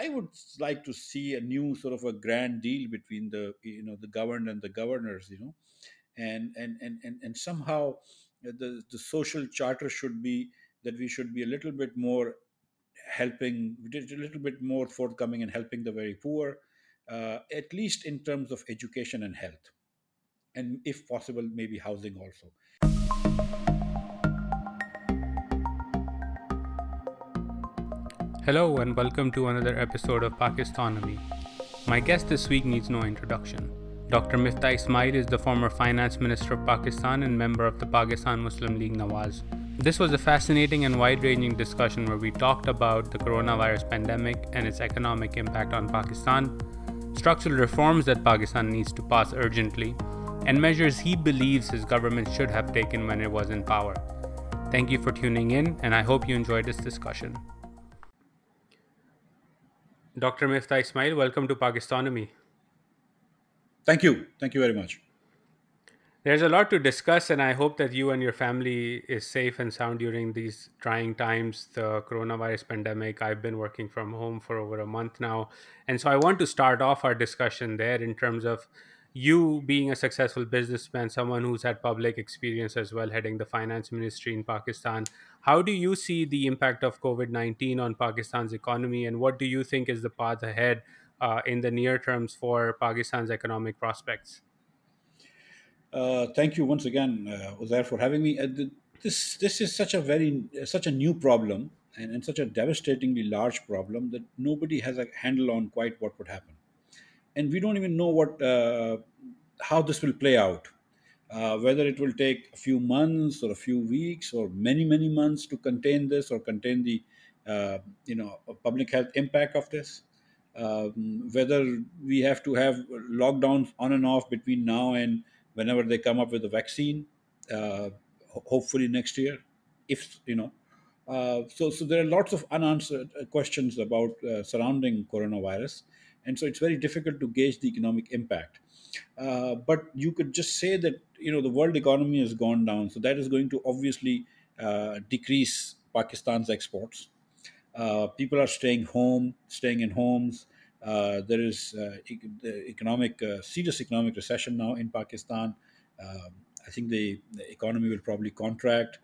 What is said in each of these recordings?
I would like to see a new sort of a grand deal between the you know the governed and the governors, you know, and and and and, and somehow the the social charter should be that we should be a little bit more helping, a little bit more forthcoming and helping the very poor, uh, at least in terms of education and health, and if possible, maybe housing also. Hello and welcome to another episode of Pakistonomy. My guest this week needs no introduction. Dr. Miftah Ismail is the former finance minister of Pakistan and member of the Pakistan Muslim League Nawaz. This was a fascinating and wide ranging discussion where we talked about the coronavirus pandemic and its economic impact on Pakistan, structural reforms that Pakistan needs to pass urgently, and measures he believes his government should have taken when it was in power. Thank you for tuning in, and I hope you enjoyed this discussion. Dr. Miftah Ismail, welcome to Pakistonomy. Thank you. Thank you very much. There's a lot to discuss, and I hope that you and your family is safe and sound during these trying times, the coronavirus pandemic. I've been working from home for over a month now. And so I want to start off our discussion there in terms of you being a successful businessman, someone who's had public experience as well, heading the finance ministry in Pakistan, how do you see the impact of COVID 19 on Pakistan's economy, and what do you think is the path ahead uh, in the near terms for Pakistan's economic prospects? Uh, thank you once again, uh, Uzair, for having me. Uh, the, this this is such a very such a new problem and, and such a devastatingly large problem that nobody has a handle on quite what would happen and we don't even know what uh, how this will play out. Uh, whether it will take a few months or a few weeks or many many months to contain this or contain the uh, you know public health impact of this. Um, whether we have to have lockdowns on and off between now and whenever they come up with a vaccine, uh, hopefully next year, if you know. Uh, so, so there are lots of unanswered uh, questions about uh, surrounding coronavirus, and so it's very difficult to gauge the economic impact. Uh, but you could just say that you know the world economy has gone down, so that is going to obviously uh, decrease Pakistan's exports. Uh, people are staying home, staying in homes. Uh, there is uh, economic uh, serious economic recession now in Pakistan. Um, I think the, the, economy will probably contract.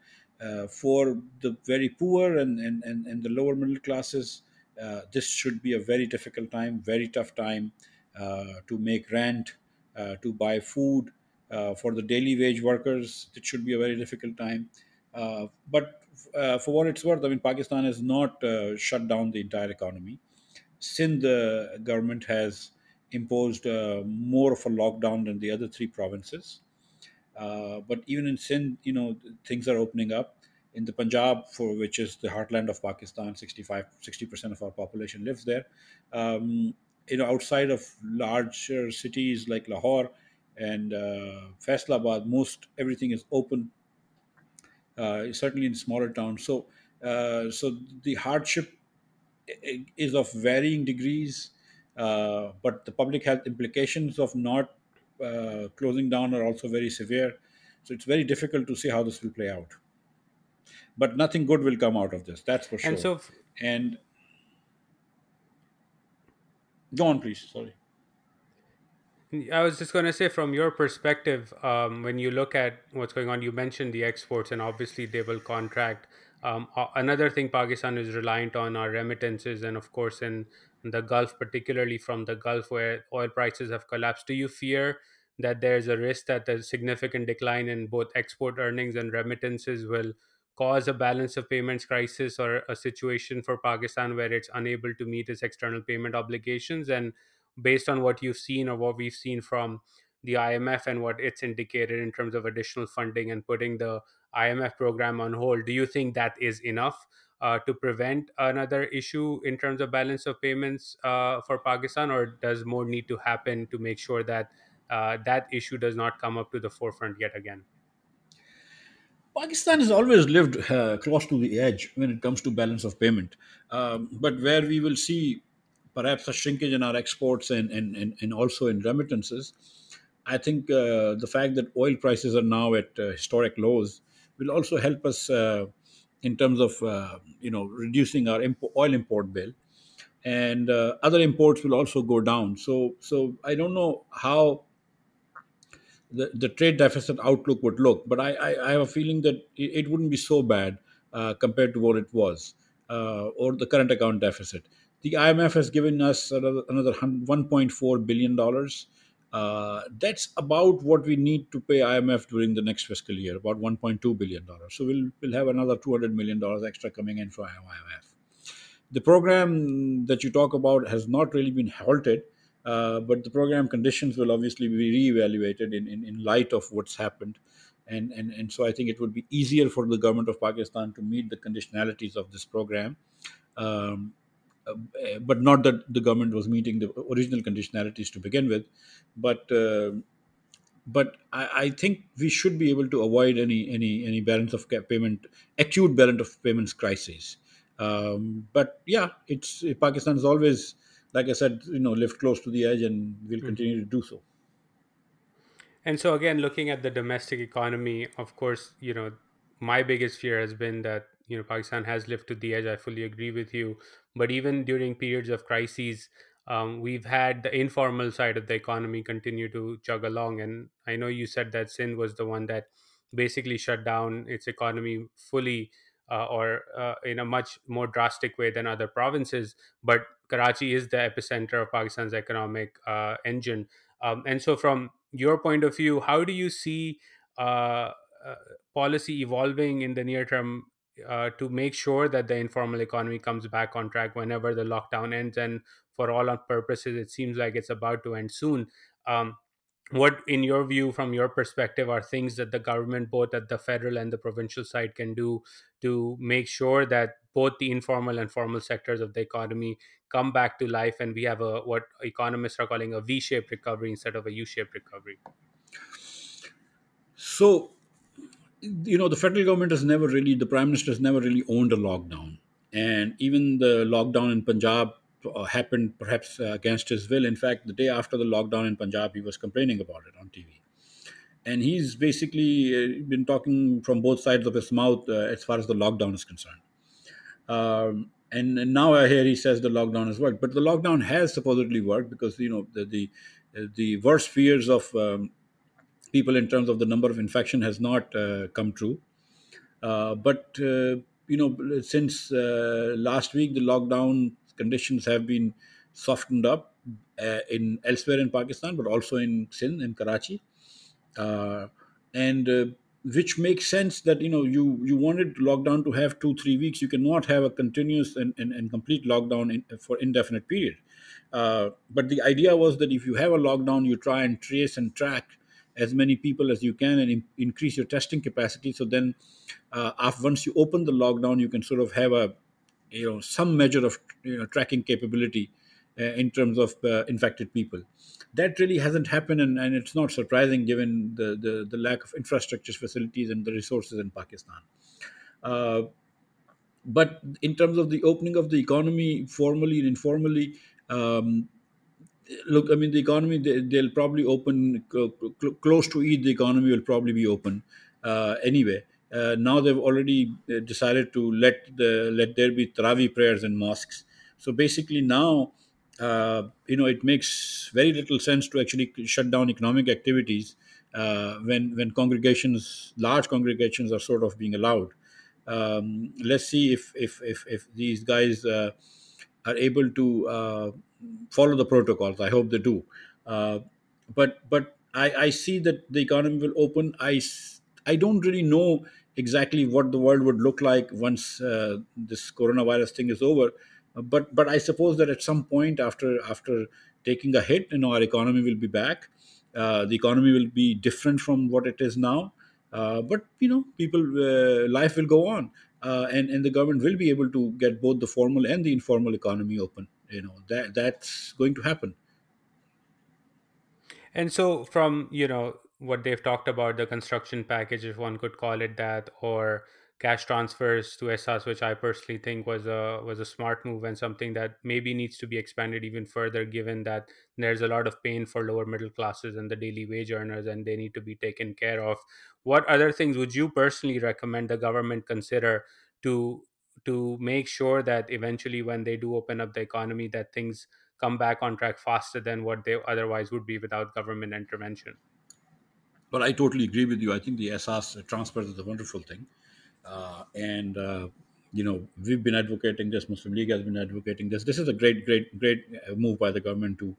for the very poor and, and, and, and the lower middle classes, uh, this should be a very difficult time, very tough time uh, to make rent, uh, to buy food. for the daily wage workers, it should be a very difficult time. but for what it's worth, I mean, Pakistan has not shut down the entire economy. Sindh the government has imposed uh, more of a lockdown than the other three provinces. Uh, but even in Sindh, you know, things are opening up in the Punjab, for which is the heartland of Pakistan, 65, 60% of our population lives there. Um, you know, outside of larger cities like Lahore and uh, Faisalabad, most everything is open. Uh, certainly in smaller towns. So, uh, so the hardship is of varying degrees, uh, but the public health implications of not uh, closing down are also very severe. So it's very difficult to see how this will play out but nothing good will come out of this. That's for sure. And so, and go on, please. Sorry. I was just going to say, from your perspective, um, when you look at what's going on, you mentioned the exports, and obviously they will contract. Um, another thing Pakistan is reliant on are remittances, and of course, in the Gulf, particularly from the Gulf where oil prices have collapsed. Do you fear that there's a risk that the significant decline in both export earnings and remittances will cause a balance of payments crisis or a situation for Pakistan where it's unable to meet its external payment obligations. And based on what you've seen or what we've seen from the IMF and what it's indicated in terms of additional funding and putting the IMF program on hold, do you think that is enough uh, to prevent another issue in terms of balance of payments uh, for Pakistan, or does more need to happen to make sure that uh, that issue does not come up to the forefront yet again? Pakistan has always lived uh, close to the edge when it comes to balance of payment. Um, but where we will see perhaps a shrinkage in our exports and, and, and, and also in remittances, I think uh, the fact that oil prices are now at uh, historic lows will also help us uh, in terms of uh, you know reducing our oil import bill. and uh, other imports will also go down. So, so I don't know how the, the trade deficit outlook would look. But I, I, I have a feeling that it, it wouldn't be so bad uh, compared to what it was, uh, or the current account deficit. The IMF has given us another, another $1.4 billion. Uh, that's about what we need to pay IMF during the next fiscal year, about 1.2 billion. dollars. So we'll, we'll have another $200 million extra coming in from IMF the program that you talk about has not really been halted, uh, but the program conditions will obviously be reevaluated in, in, in light of what's happened. And, and, and so I think it would be easier for the government of Pakistan to meet the conditionalities of this program. Um, uh, but not that the government was meeting the original conditionalities to begin with. But uh, but I, I, think we should be able to avoid any any any balance of payment acute balance of payments crisis. Um, but yeah, it's Pakistan is always, like I said, you know, lived close to the edge, and we'll Mm. continue to do so. And so again, looking at the domestic economy, of course, you know, my biggest fear has been that you know Pakistan has lived to the edge. I fully agree with you. But even during periods of crises, um, we've had the informal side of the economy continue to chug along. And I know you said that Sindh was the one that basically shut down its economy fully. Uh, or uh, in a much more drastic way than other provinces, but Karachi is the epicenter of Pakistan's economic uh, engine. Um, and so, from your point of view, how do you see uh, uh, policy evolving in the near term uh, to make sure that the informal economy comes back on track whenever the lockdown ends? And for all purposes, it seems like it's about to end soon. Um, what, in your view, from your perspective, are things that the government, both at the federal and the provincial side, can do to make sure that both the informal and formal sectors of the economy come back to life and we have a what economists are calling a v-shaped recovery instead of a u-shaped recovery So you know, the federal government has never really, the prime minister has never really owned a lockdown, and even the lockdown in Punjab uh, happened perhaps uh, against his will. In fact, the day after the lockdown in Punjab, he was complaining about it on TV. And he's basically uh, been talking from both sides of his mouth uh, as far as the lockdown is concerned. Um, and, and now I hear he says the lockdown has worked, but the lockdown has supposedly worked because you know the the, the worst fears of um, people in terms of the number of infection has not uh, come true. Uh, but uh, you know, since uh, last week, the lockdown conditions have been softened up uh, in elsewhere in Pakistan, but also in Sindh in Karachi uh, and which makes sense that you know you you wanted lockdown to have two three weeks. You cannot have a continuous and, and, and complete lockdown in, for indefinite period. Uh, but the idea was that if you have a lockdown you try and trace and track as many people as you can and in, increase your testing capacity. So then uh, after, once you open the lockdown you can sort of have a you know some measure of you know, tracking capability in terms of uh, infected people. That really hasn't happened, and, and it's not surprising given the, the, the lack of infrastructure facilities and the resources in Pakistan. Uh, but in terms of the opening of the economy, formally and informally, um, look, I mean, the economy they, they'll probably open cl- cl- close to Eid. The economy will probably be open uh, anyway. Uh, now they've already uh, decided to let the let there be Tarawih prayers in mosques. So basically now, uh, you know, it makes very little sense to actually shut down economic activities uh, when when congregations, large congregations, are sort of being allowed. Um, let's see if if if, if these guys uh, are able to uh, follow the protocols. I hope they do. Uh, but but I, I see that the economy will open. I I don't really know exactly what the world would look like once uh, this coronavirus thing is over. But but I suppose that at some point after after taking a hit, you know, our economy will be back. Uh, the economy will be different from what it is now. Uh, but you know, people, uh, life will go on, uh, and and the government will be able to get both the formal and the informal economy open. You know that that's going to happen. And so, from you know what they've talked about, the construction package, if one could call it that, or cash transfers to Ehsaas, which I personally think was a was a smart move and something that maybe needs to be expanded even further, given that there's a lot of pain for lower middle classes and the daily wage earners, and they need to be taken care of. What other things would you personally recommend the government consider to? to make sure that eventually when they do open up the economy that things come back on track faster than what they otherwise would be without government intervention But I totally agree with you. I think the Ehsaas transfers is a wonderful thing. Uh, and, uh, you know, we've been advocating this, Muslim League has been advocating this. This is a great, great, great uh, move by the government to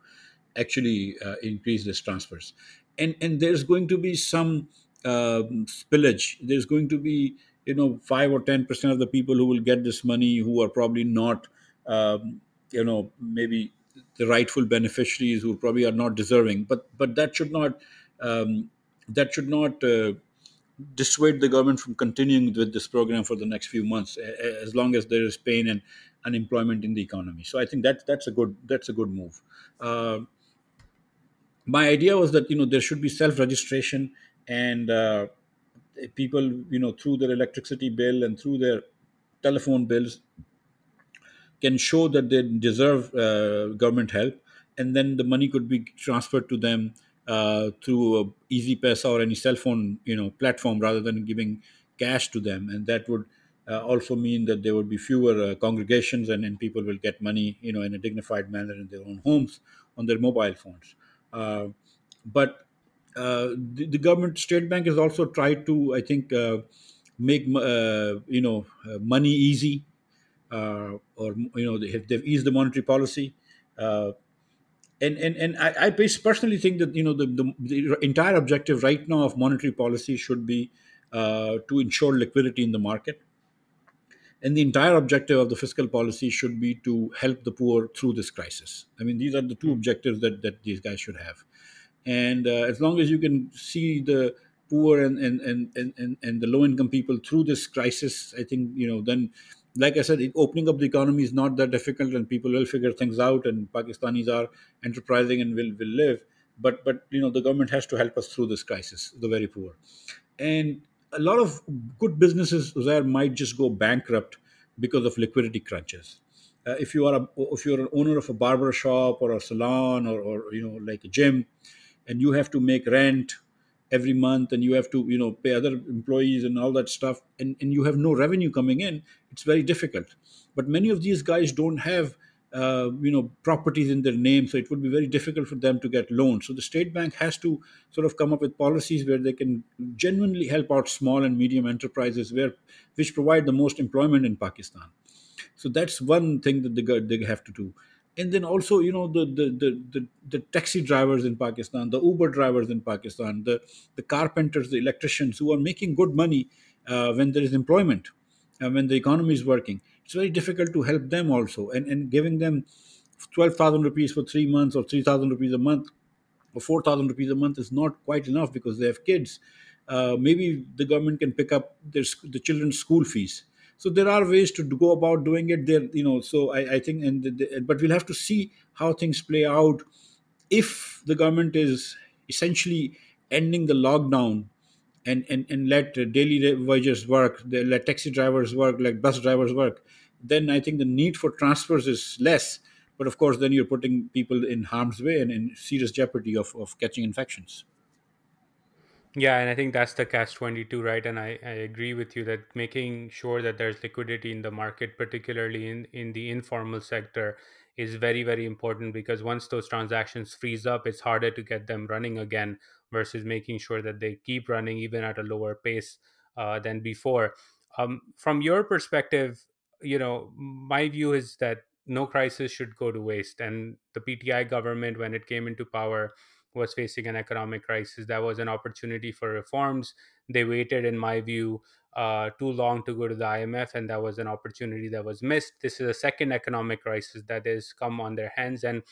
actually uh, increase these transfers. And, and there's going to be some um, spillage. There's going to be, you know, 5 or 10% of the people who will get this money who are probably not, um, you know, maybe the rightful beneficiaries who probably are not deserving. But, but that should not um, that should not uh, dissuade the government from continuing with this program for the next few months, as long as there is pain and unemployment in the economy. So I think that that's a good that's a good move. Uh, my idea was that you know there should be self registration and uh, people you know through their electricity bill and through their telephone bills can show that they deserve uh, government help, and then the money could be transferred to them uh, through a Easypaisa or any cell phone, you know, platform rather than giving cash to them, and that would uh, also mean that there would be fewer uh, congregations, and, and people will get money, you know, in a dignified manner in their own homes on their mobile phones. Uh, but uh, the, the government, state bank, has also tried to, I think, uh, make you know money easy or you know they have, they've eased the monetary policy and and, and I, I personally think that you know the, the, the entire objective right now of monetary policy should be uh, to ensure liquidity in the market. And the entire objective of the fiscal policy should be to help the poor through this crisis. I mean these are the two objectives that, that these guys should have. And uh, as long as you can see the poor and and, and, and, and the low income people through this crisis i think you know then like I said, opening up the economy is not that difficult, and people will figure things out. And Pakistanis are enterprising and will will live. But but you know the government has to help us through this crisis, the very poor, and a lot of good businesses there might just go bankrupt because of liquidity crunches. Uh, if you are a, if you're an owner of a barber shop or a salon or, or you know like a gym, and you have to make rent every month and you have to you know pay other employees and all that stuff and, and you have no revenue coming in it's very difficult. But many of these guys don't have uh, you know properties in their name so it would be very difficult for them to get loans. So the state bank has to sort of come up with policies where they can genuinely help out small and medium enterprises where which provide the most employment in pakistan. So that's one thing that they, they have to do and then also you know the, the the, the the taxi drivers in pakistan the uber drivers in pakistan the the carpenters the electricians who are making good money uh, when there is employment and when the economy is working it's very difficult to help them also. And and giving them 12000 rupees for 3 months or 3000 rupees a month or 4000 rupees a month is not quite enough because they have kids. Uh, maybe the government can pick up their, the children's school fees so there are ways to go about doing it there you know so i, I think and the, but we'll have to see how things play out. If the government is essentially ending the lockdown and and, and let daily wages work let taxi drivers work let bus drivers work then i think the need for transfers is less. But of course then you're putting people in harm's way and in serious jeopardy of, of catching infections Yeah, and I think that's the catch 22, right? And I, I agree with you that making sure that there's liquidity in the market, particularly in, in the informal sector, is very, very important because once those transactions freeze up, it's harder to get them running again versus making sure that they keep running even at a lower pace uh, than before. Um, from your perspective, you know, my view is that no crisis should go to waste. And the PTI government, when it came into power, was facing an economic crisis. That was an opportunity for reforms. They waited, in my view, uh, too long to go to the IMF, and that was an opportunity that was missed. This is a second economic crisis that has come on their hands, and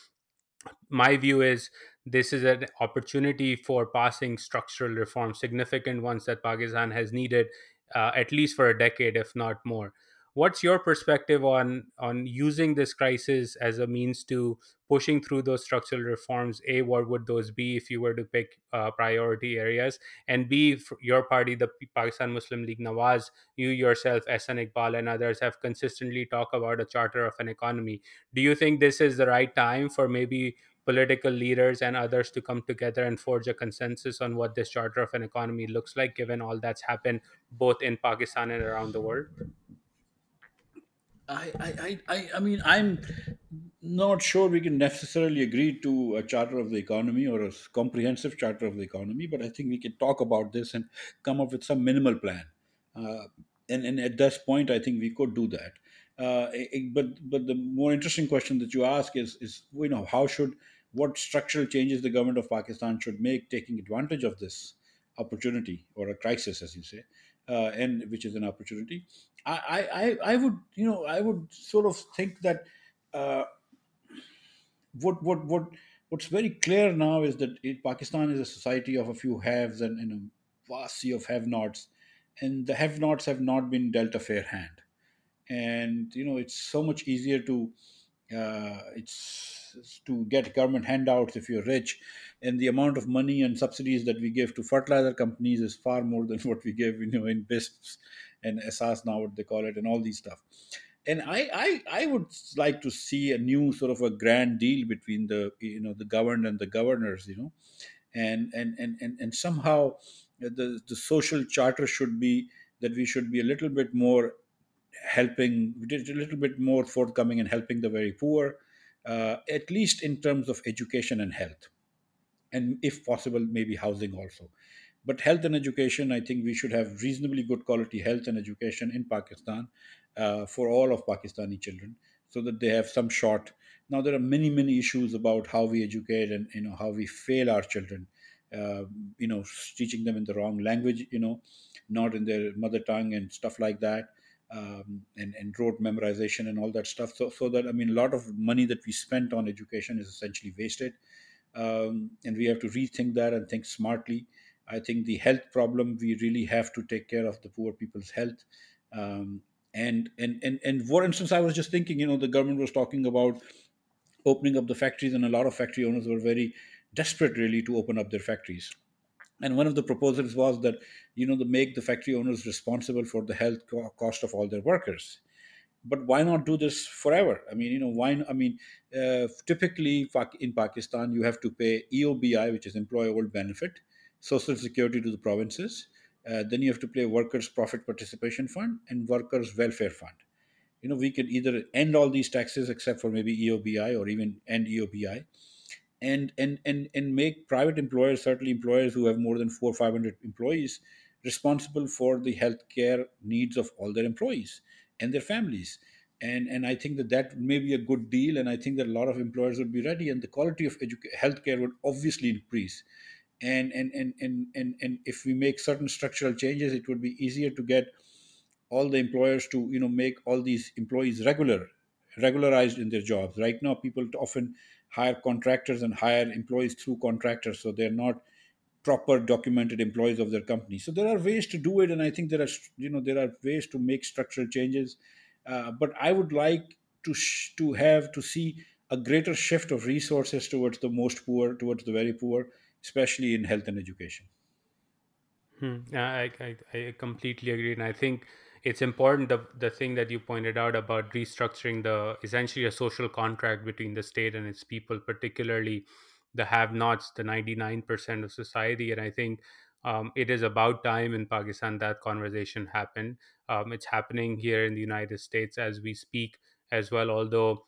my view is this is an opportunity for passing structural reforms, significant ones that Pakistan has needed uh, at least for a decade, if not more. What's your perspective on on using this crisis as a means to pushing through those structural reforms? A, what would those be if you were to pick uh, priority areas? And B, your party, the Pakistan Muslim League Nawaz, you yourself, Ahsan Iqbal, and others have consistently talked about a charter of an economy. Do you think this is the right time for maybe political leaders and others to come together and forge a consensus on what this charter of an economy looks like, given all that's happened both in Pakistan and around the world? I, I, I, I mean, I'm not sure we can necessarily agree to a charter of the economy or a comprehensive charter of the economy, but I think we can talk about this and come up with some minimal plan. Uh, and, and at this point, I think we could do that. Uh, eh, but but the more interesting question that you ask is is you know how should what structural changes the government of Pakistan should make taking advantage of this opportunity or a crisis, as you say, uh, and which is an opportunity. I, I, I would you know I would sort of think that uh, what what what what's very clear now is that it, Pakistan is a society of a few haves and, and a vast sea of have-nots, and the have-nots have not been dealt a fair hand. And you know it's so much easier to uh, it's to get government handouts if you're rich, and the amount of money and subsidies that we give to fertilizer companies is far more than what we give, you know, in BISPs and Ehsaas now, what they call it, and all these stuff. And I, I, I would like to see a new sort of a grand deal between the, you know, the governed and the governors, you know, and and and and, and somehow the the social charter should be that we should be a little bit more helping a little bit more forthcoming and helping the very poor uh, at least in terms of education and health. And if possible maybe housing also. But health and education i think we should have reasonably good quality health and education in pakistan uh, for all of pakistani children so that they have some shot. Now there are many many issues about how we educate and you know how we fail our children. Uh, you know teaching them in the wrong language you know not in their mother tongue and stuff like that um, and, and rote memorization and all that stuff so, so that i mean a lot of money that we spent on education is essentially wasted um, and we have to rethink that and think smartly. I think the health problem we really have to take care of the poor people's health. Um, and, and and and for instance, I was just thinking, you know, the government was talking about opening up the factories, and a lot of factory owners were very desperate, really, to open up their factories. And one of the proposals was that, you know, to make the factory owners responsible for the health co- cost of all their workers but why not do this forever? I mean, you know, why? I mean, uh, typically in Pakistan, you have to pay EOBI, which is Employee Old Benefit, Social Security to the provinces. Uh, then you have to pay Workers' Profit Participation Fund and Workers' Welfare Fund. You know, we could either end all these taxes except for maybe EOBI or even end EOBI and and and and make private employers, certainly employers who have more than four or five hundred employees, responsible for the healthcare needs of all their employees and their families. And and I think that that may be a good deal, and I think that a lot of employers would be ready, and the quality of educa- healthcare would obviously increase. And and, and and and and if we make certain structural changes, it would be easier to get all the employers to you know make all these employees regular regularized in their jobs right now people often hire contractors and hire employees through contractors so they're not proper documented employees of their company so there are ways to do it and i think there are you know there are ways to make structural changes uh, but i would like to sh- to have to see a greater shift of resources towards the most poor towards the very poor especially in health and education Hmm. I, I, I completely agree. And I think it's important the, the thing that you pointed out about restructuring the essentially a social contract between the state and its people, particularly the have nots, the 99% of society. And I think um, it is about time in Pakistan that conversation happened. Um, it's happening here in the United States as we speak as well, although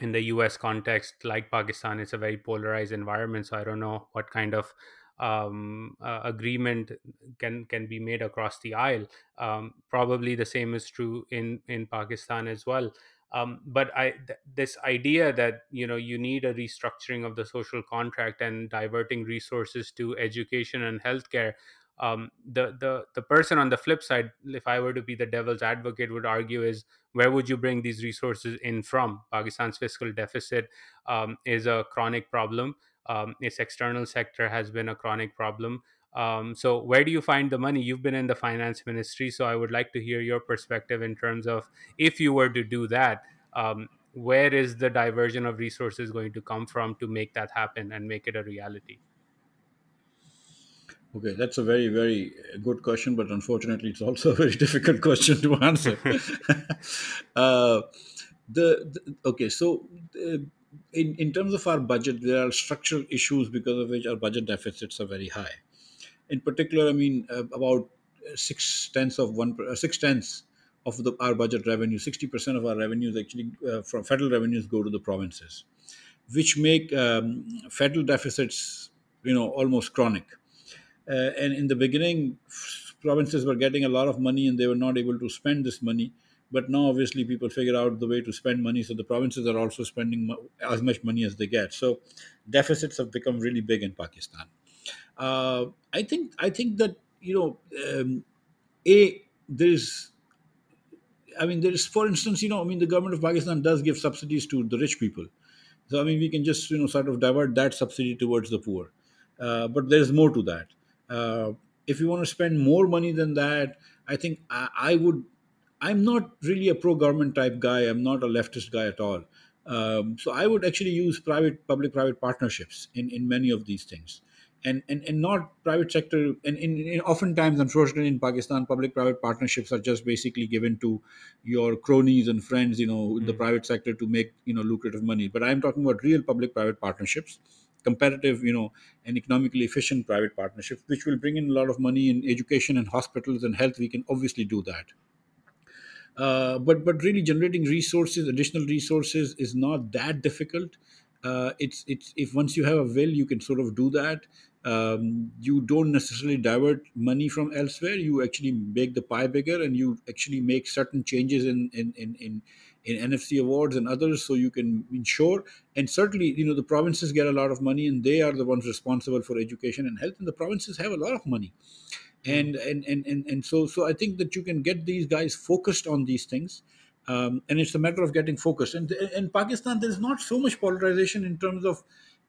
in the US context, like Pakistan, it's a very polarized environment. So I don't know what kind of um, uh, agreement can can be made across the aisle. Um, probably the same is true in in Pakistan as well. Um, but I th- this idea that you know you need a restructuring of the social contract and diverting resources to education and healthcare. Um, the the the person on the flip side, if I were to be the devil's advocate, would argue is where would you bring these resources in from? Pakistan's fiscal deficit um, is a chronic problem. Um, its external sector has been a chronic problem. Um, so, where do you find the money? You've been in the finance ministry, so I would like to hear your perspective in terms of if you were to do that, um, where is the diversion of resources going to come from to make that happen and make it a reality? Okay, that's a very, very good question, but unfortunately, it's also a very difficult question to answer. uh, the, the okay, so uh, in in terms of our budget, there are structural issues because of which our budget deficits are very high. In particular, I mean, uh, about six tenths of one, uh, six tenths of the, our budget revenue. Sixty percent of our revenues actually uh, from federal revenues go to the provinces, which make um, federal deficits, you know, almost chronic. Uh, and in the beginning, provinces were getting a lot of money and they were not able to spend this money. But now, obviously, people figure out the way to spend money. So the provinces are also spending as much money as they get. So deficits have become really big in Pakistan. Uh, I think I think that you know, um, a there's I mean, there is, for instance, you know, I mean, the government of Pakistan does give subsidies to the rich people. So, I mean, we can just, you know, sort of divert that subsidy towards the poor. Uh, but there's more to that. Uh, if you want to spend more money than that, I think I, I would. I'm not really a pro-government type guy. I'm not a leftist guy at all. Um, so I would actually use private, public-private partnerships in, in many of these things. And, and, and not private sector. And in, in oftentimes unfortunately in pakistan public private partnerships are just basically given to your cronies and friends you know in the Mm, private sector to make you know lucrative money. But i'm talking about real public private partnerships competitive you know and economically efficient private partnerships which will bring in a lot of money in education and hospitals and health. We can obviously do that uh, but but really generating resources, additional resources, is not that difficult. Uh, it's it's if once you have a will, you can sort of do that. Um, you don't necessarily divert money from elsewhere. You actually make the pie bigger, and you actually make certain changes in in in in, in NFC awards and others, so you can ensure. And certainly, you know, the provinces get a lot of money, and they are the ones responsible for education and health. And the provinces have a lot of money and and and and, and so so i think that you can get these guys focused on these things um, and it's a matter of getting focused. And in pakistan there's not so much polarization in terms of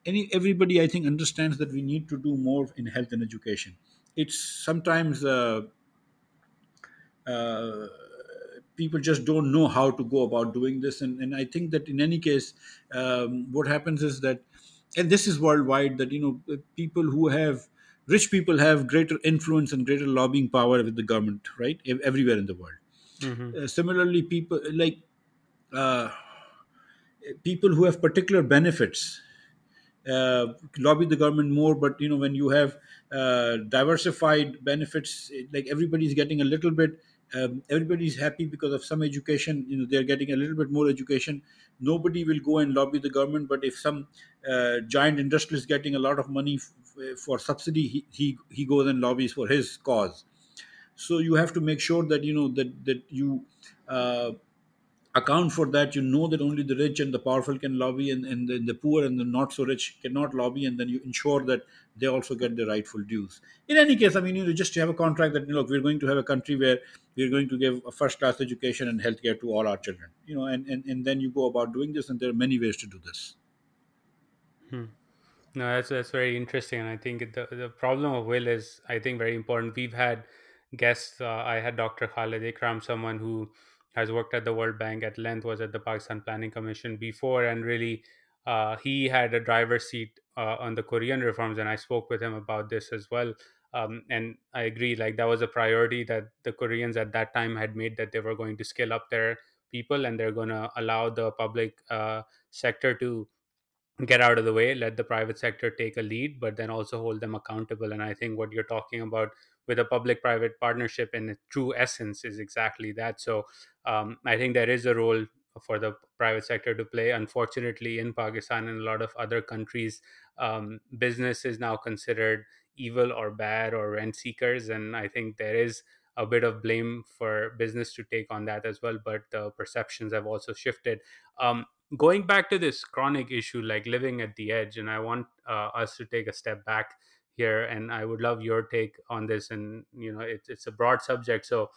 any everybody i think understands that we need to do more in health and education. It's sometimes uh, uh, people just don't know how to go about doing this. And, and i think that in any case um, what happens is that and this is worldwide that you know people who have rich people have greater influence and greater lobbying power with the government right? Everywhere in the world. Mhm, uh, similarly people like uh, people who have particular benefits uh, lobby the government more but you know when you have uh, diversified benefits like everybody's getting a little bit um, everybody's happy because of some education you know they're getting a little bit more education. Nobody will go and lobby the government but if some uh, giant industrialist getting a lot of money f- for subsidy he, he he goes and lobbies for his cause. So you have to make sure that you know that that you uh, account for that you know that only the rich and the powerful can lobby and, and the, the poor and the not so rich cannot lobby and then you ensure that they also get the rightful dues in any case i mean you know just to have a contract that look we're going to have a country where we're going to give a first class education and healthcare to all our children you know and, and and then you go about doing this and there are many ways to do this hmm. No, that's that's very interesting, and I think the the problem of will is I think very important. We've had guests. Uh, I had Dr. Khalid Ikram, someone who has worked at the World Bank at length, was at the Pakistan Planning Commission before, and really uh, he had a driver's seat uh, on the Korean reforms, and I spoke with him about this as well. Um, and I agree, like that was a priority that the Koreans at that time had made that they were going to scale up their people and they're going to allow the public uh, sector to get out of the way, let the private sector take a lead, but then also hold them accountable. And I think what you're talking about with a public private partnership in its true essence is exactly that. So um, I think there is a role for the private sector to play. Unfortunately, in Pakistan and a lot of other countries, um, business is now considered evil or bad or rent seekers. And I think there is a bit of blame for business to take on that as well. But the perceptions have also shifted. Um, going back to this chronic issue like living at the edge and i want uh, us to take a step back here and i would love your take on this and you know it's, it's a broad subject so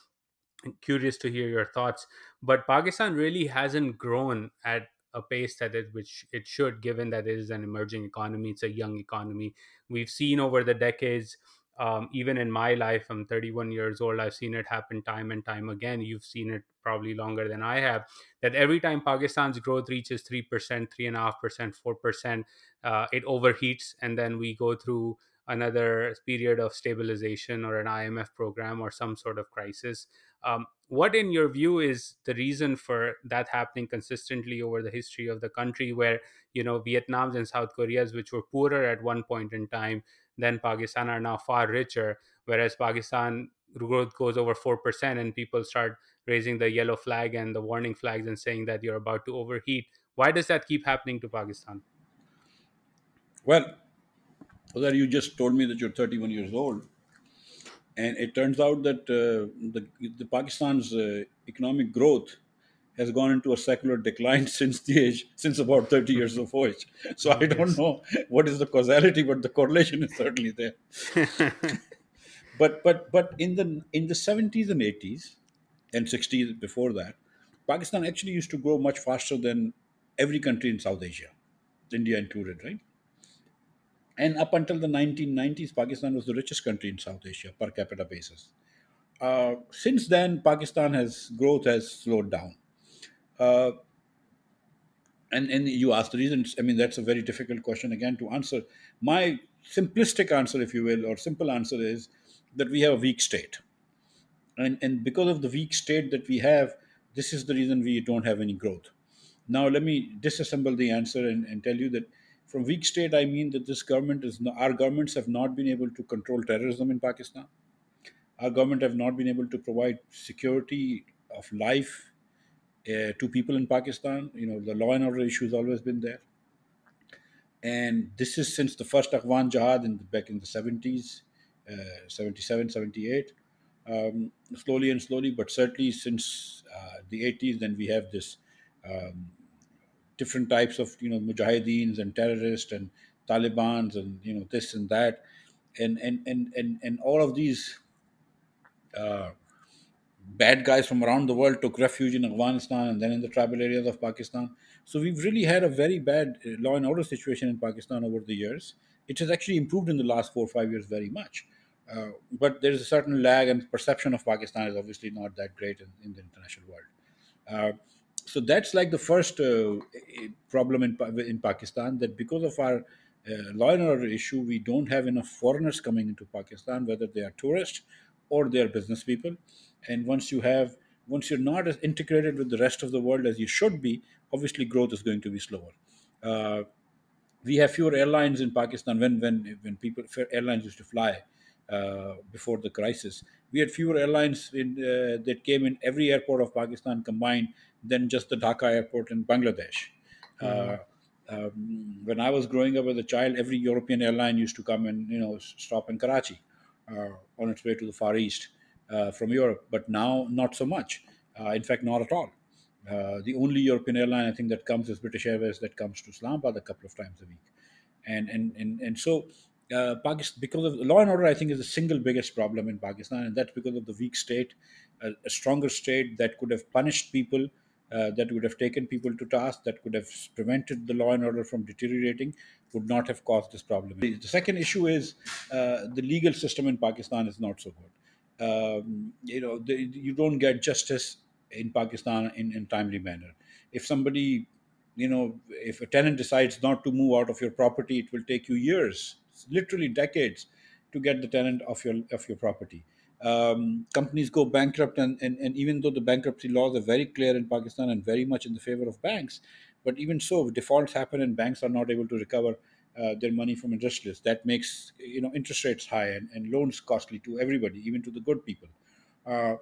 curious to hear your thoughts. But Pakistan really hasn't grown at a pace that it which it should, given that it is an emerging economy. It's a young economy. We've seen over the decades. Um, even in my life, I'm 31 years old. I've seen it happen time and time again. You've seen it probably longer than I have. That every time Pakistan's growth reaches three percent, three and a half percent, four percent, uh, it overheats, and then we go through another period of stabilization or an IMF program or some sort of crisis um, what, in your view, is the reason for that happening consistently over the history of the country, where you know Vietnam's and South Korea's, which were poorer at one point in time than Pakistan, are now far richer, whereas Pakistan growth goes over four percent, and people start raising the yellow flag and the warning flags and saying that you're about to overheat. Why does that keep happening to Pakistan? Well, Uzair, you just told me that you're 31 years old, and it turns out that uh, the, the Pakistan's uh, economic growth has gone into a secular decline since the age since about 30 years of age. So I don't know what is the causality, but the correlation is certainly there. But but but in the in the 70s and 80s and 60s before that, Pakistan actually used to grow much faster than every country in South Asia, India included, right? And up until the 1990s, Pakistan was the richest country in South Asia per capita basis. Uh, since then, Pakistan has growth has slowed down. Uh, and and you asked the reasons. I mean, that's a very difficult question again to answer. My simplistic answer, if you will, or simple answer is that we have a weak state, and and because of the weak state that we have, this is the reason we don't have any growth. Now, let me disassemble the answer and, and tell you that from weak state, I mean that this government is our governments have not been able to control terrorism in Pakistan. Our government have not been able to provide security of life uh, to people in Pakistan. You know, the law and order issue has always been there. And this is since the first Afghan Jihad in the, back in the 70s, uh, 77, seventy-eight. Um, slowly and slowly, but certainly since uh, the 80s, then we have this um, different types of, you know, mujahideens and terrorists and Taliban's and, you know, this and that. And, and, and, and, and all of these uh, bad guys from around the world took refuge in Afghanistan and then in the tribal areas of Pakistan. So we've really had a very bad uh, law and order situation in Pakistan over the years. It has actually improved in the last four or five years very much. Uh, but there is a certain lag, and perception of Pakistan is obviously not that great in, in the international world. Uh, so that's like the first uh, problem in, in Pakistan that because of our uh, law and order issue, we don't have enough foreigners coming into Pakistan, whether they are tourists or they are business people. And once you have, once you're not as integrated with the rest of the world as you should be, obviously growth is going to be slower. Uh, we have fewer airlines in Pakistan when when when people airlines used to fly before the crisis. We had fewer airlines in, uh, that came in every airport of Pakistan combined than just the Dhaka airport in Bangladesh. Uh, Mhm. um, when I was growing up as a child, every European airline used to come and you know stop in Karachi uh, on its way to the Far East uh, from Europe. But now, not so much. Uh, in fact, not at all. Uh, the only European airline I think that comes is British Airways that comes to Islamabad a couple of times a week and and and, and so uh, Pakistan because of law and order I think is the single biggest problem in Pakistan and that's because of the weak state a, stronger state that could have punished people uh, that would have taken people to task that could have prevented the law and order from deteriorating would not have caused this problem. The second issue is uh, the legal system in Pakistan is not so good. Um, you know the, you don't get justice in Pakistan in, in timely manner. If somebody you know if a tenant decides not to move out of your property it will take you years literally decades to get the tenant of your of your property. Um, companies go bankrupt and, and and even though the bankruptcy laws are very clear in pakistan and very much in the favor of banks but even so defaults happen and banks are not able to recover uh, their money from industrialists that makes you know interest rates high and, and loans costly to everybody even to the good people. Uh,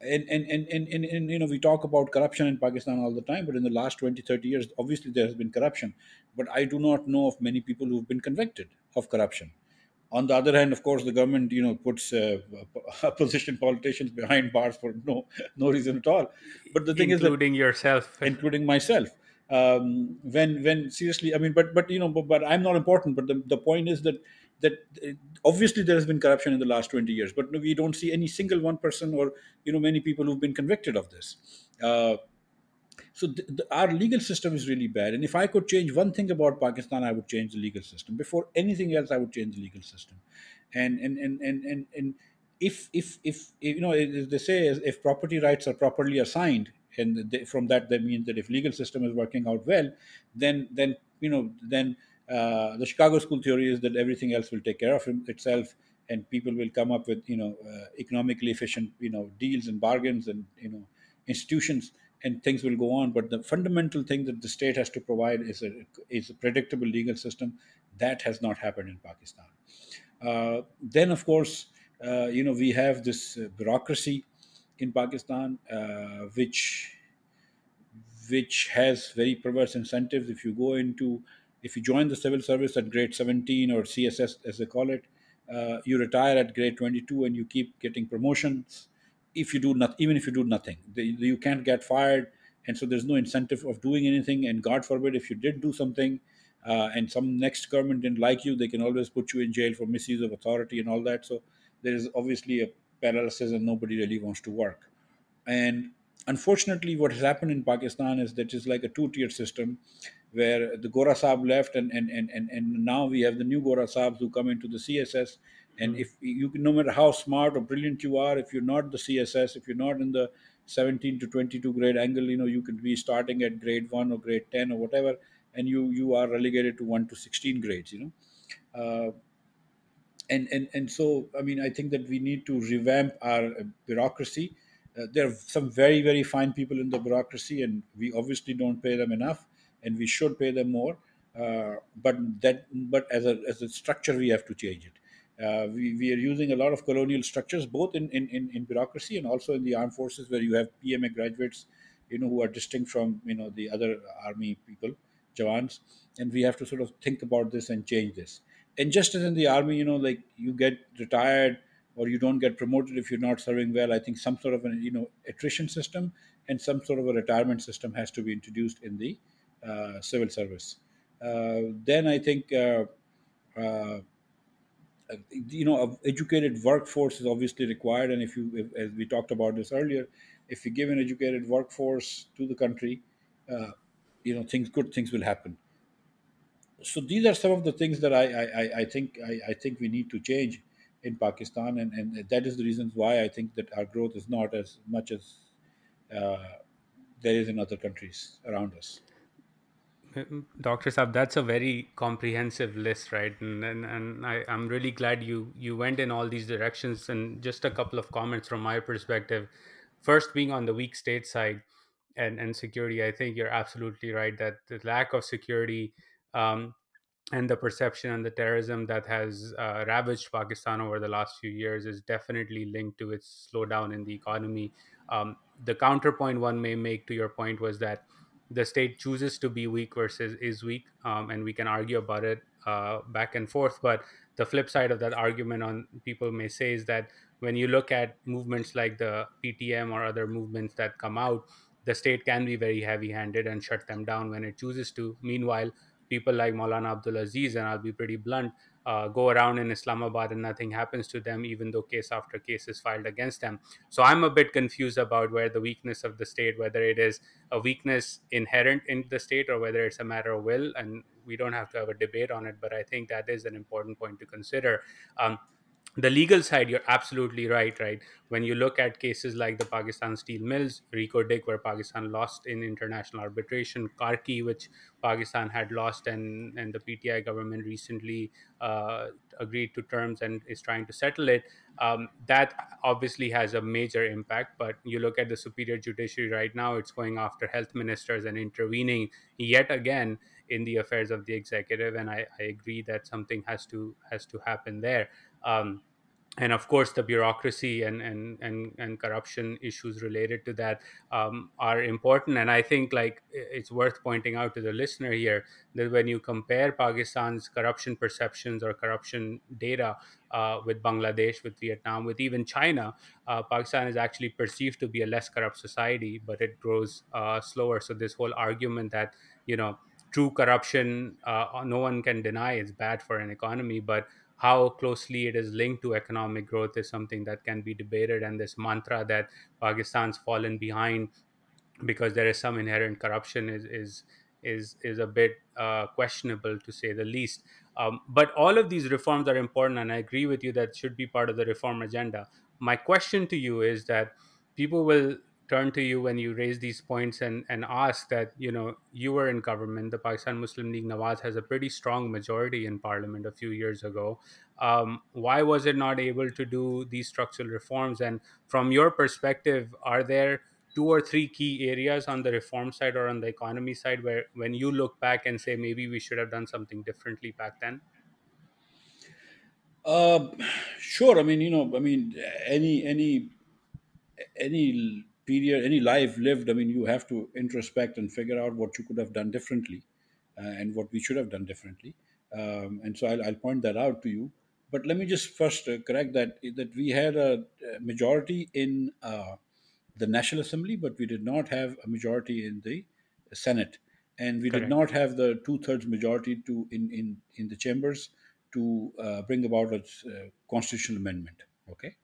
and, and, and, and, and, and, you know we talk about corruption in pakistan all the time but in the last 20 30 years obviously there has been corruption. But i do not know of many people who've been convicted of corruption. On the other hand of course the government you know puts uh, opposition politicians behind bars for no no reason at all. But the thing is including yourself. including myself. Um, when when seriously i mean but but you know but, but i'm not important but the, the point is that that uh, obviously there has been corruption in the last 20 years but we don't see any single one person or you know many people who've been convicted of this. Uh, so th- th- our legal system is really bad. And if i could change one thing about pakistan i would change the legal system. Before anything else i would change the legal system. And and and and, and, and if, if if you know they say if property rights are properly assigned and they, from that that means that if legal system is working out well then then you know then uh, the chicago school theory is that everything else will take care of itself and people will come up with you know uh, economically efficient you know deals and bargains and you know institutions and things will go on but the fundamental thing that the state has to provide is a is a predictable legal system that has not happened in pakistan uh, then of course uh, you know we have this uh, bureaucracy in Pakistan, uh, which which has very perverse incentives. If you go into, if you join the civil service at grade 17 or CSS as they call it, uh, you retire at grade 22 and you keep getting promotions. If you do not, even if you do nothing, the, you can't get fired, and so there's no incentive of doing anything. And God forbid, if you did do something, uh, and some next government didn't like you, they can always put you in jail for misuse of authority and all that. So there is obviously a paralysis, and nobody really wants to work. And unfortunately, what has happened in Pakistan is that it's like a two-tier system, where the Gora Saab left, and and, and, and and now we have the new Gora Saabs who come into the CSS. And if you, no matter how smart or brilliant you are, if you're not the CSS, if you're not in the 17 to 22 grade angle, you know you could be starting at grade one or grade 10 or whatever, and you you are relegated to one to 16 grades. You know, uh, and and and so I mean I think that we need to revamp our bureaucracy. Uh, there are some very very fine people in the bureaucracy, and we obviously don't pay them enough, and we should pay them more. Uh, but that but as a as a structure, we have to change it. Uh, we, we are using a lot of colonial structures, both in, in, in, in bureaucracy and also in the armed forces, where you have PMA graduates, you know, who are distinct from you know the other army people, Jawans, and we have to sort of think about this and change this. And just as in the army you know like you get retired or you don't get promoted if you're not serving well i think some sort of an you know attrition system and some sort of a retirement system has to be introduced in the uh, civil service. Uh, then i think uh, uh, you know educated workforce is obviously required. And if you if, as we talked about this earlier if you give an educated workforce to the country uh, you know things good things will happen. So these are some of the things that I I, I I think I, I think we need to change in Pakistan, and, and that is the reasons why I think that our growth is not as much as uh, there is in other countries around us. Dr. Saab, that's a very comprehensive list, right? And and, and I, I'm really glad you you went in all these directions. And just a couple of comments from my perspective. First, being on the weak state side and and security, I think you're absolutely right that the lack of security um, and the perception and the terrorism that has uh, ravaged Pakistan over the last few years is definitely linked to its slowdown in the economy. Um, the counterpoint one may make to your point was that the state chooses to be weak versus is weak, um, and we can argue about it uh, back and forth. But the flip side of that argument on people may say is that when you look at movements like the PTM or other movements that come out, the state can be very heavy handed and shut them down when it chooses to. Meanwhile, people like Maulana Abdul Aziz, and I'll be pretty blunt, uh, go around in Islamabad and nothing happens to them, even though case after case is filed against them. So I'm a bit confused about where the weakness of the state, whether it is a weakness inherent in the state or whether it's a matter of will. And we don't have to have a debate on it, but I think that is an important point to consider. Um, the legal side you're absolutely right right? When you look at cases like the pakistan steel mills Reko Diq where pakistan lost in international arbitration Karkey which pakistan had lost and and the pti government recently uh, agreed to terms and is trying to settle it um, that obviously has a major impact. But you look at the superior judiciary right now it's going after health ministers and intervening yet again in the affairs of the executive. And i, I agree that something has to has to happen there um, and of course the bureaucracy and and and, and corruption issues related to that um, are important. And i think like it's worth pointing out to the listener here that when you compare pakistan's corruption perceptions or corruption data uh, with bangladesh with vietnam with even china uh, pakistan is actually perceived to be a less corrupt society but it grows uh, slower. So this whole argument that you know true corruption uh, no one can deny is bad for an economy but how closely it is linked to economic growth is something that can be debated and this mantra that pakistan's fallen behind because there is some inherent corruption is is is is a bit uh, questionable to say the least. Um, but all of these reforms are important, and I agree with you that should be part of the reform agenda. My question to you is that people will turn to you when you raise these points and and ask that you know you were in government. The Pakistan Muslim League Nawaz has a pretty strong majority in parliament a few years ago. Um, why was it not able to do these structural reforms? And from your perspective, are there two or three key areas on the reform side or on the economy side where when you look back and say maybe we should have done something differently back then Uh, sure. I mean, you know, I mean, any any any period, any life lived, I mean, you have to introspect and figure out what you could have done differently uh, and what we should have done differently. Um, and so I'll, I'll point that out to you. But let me just first uh, correct that that we had a, majority in uh, the National Assembly, but we did not have a majority in the Senate, and we did not have the two-thirds majority to in in, in the chambers to uh, bring about a uh, constitutional amendment. Okay,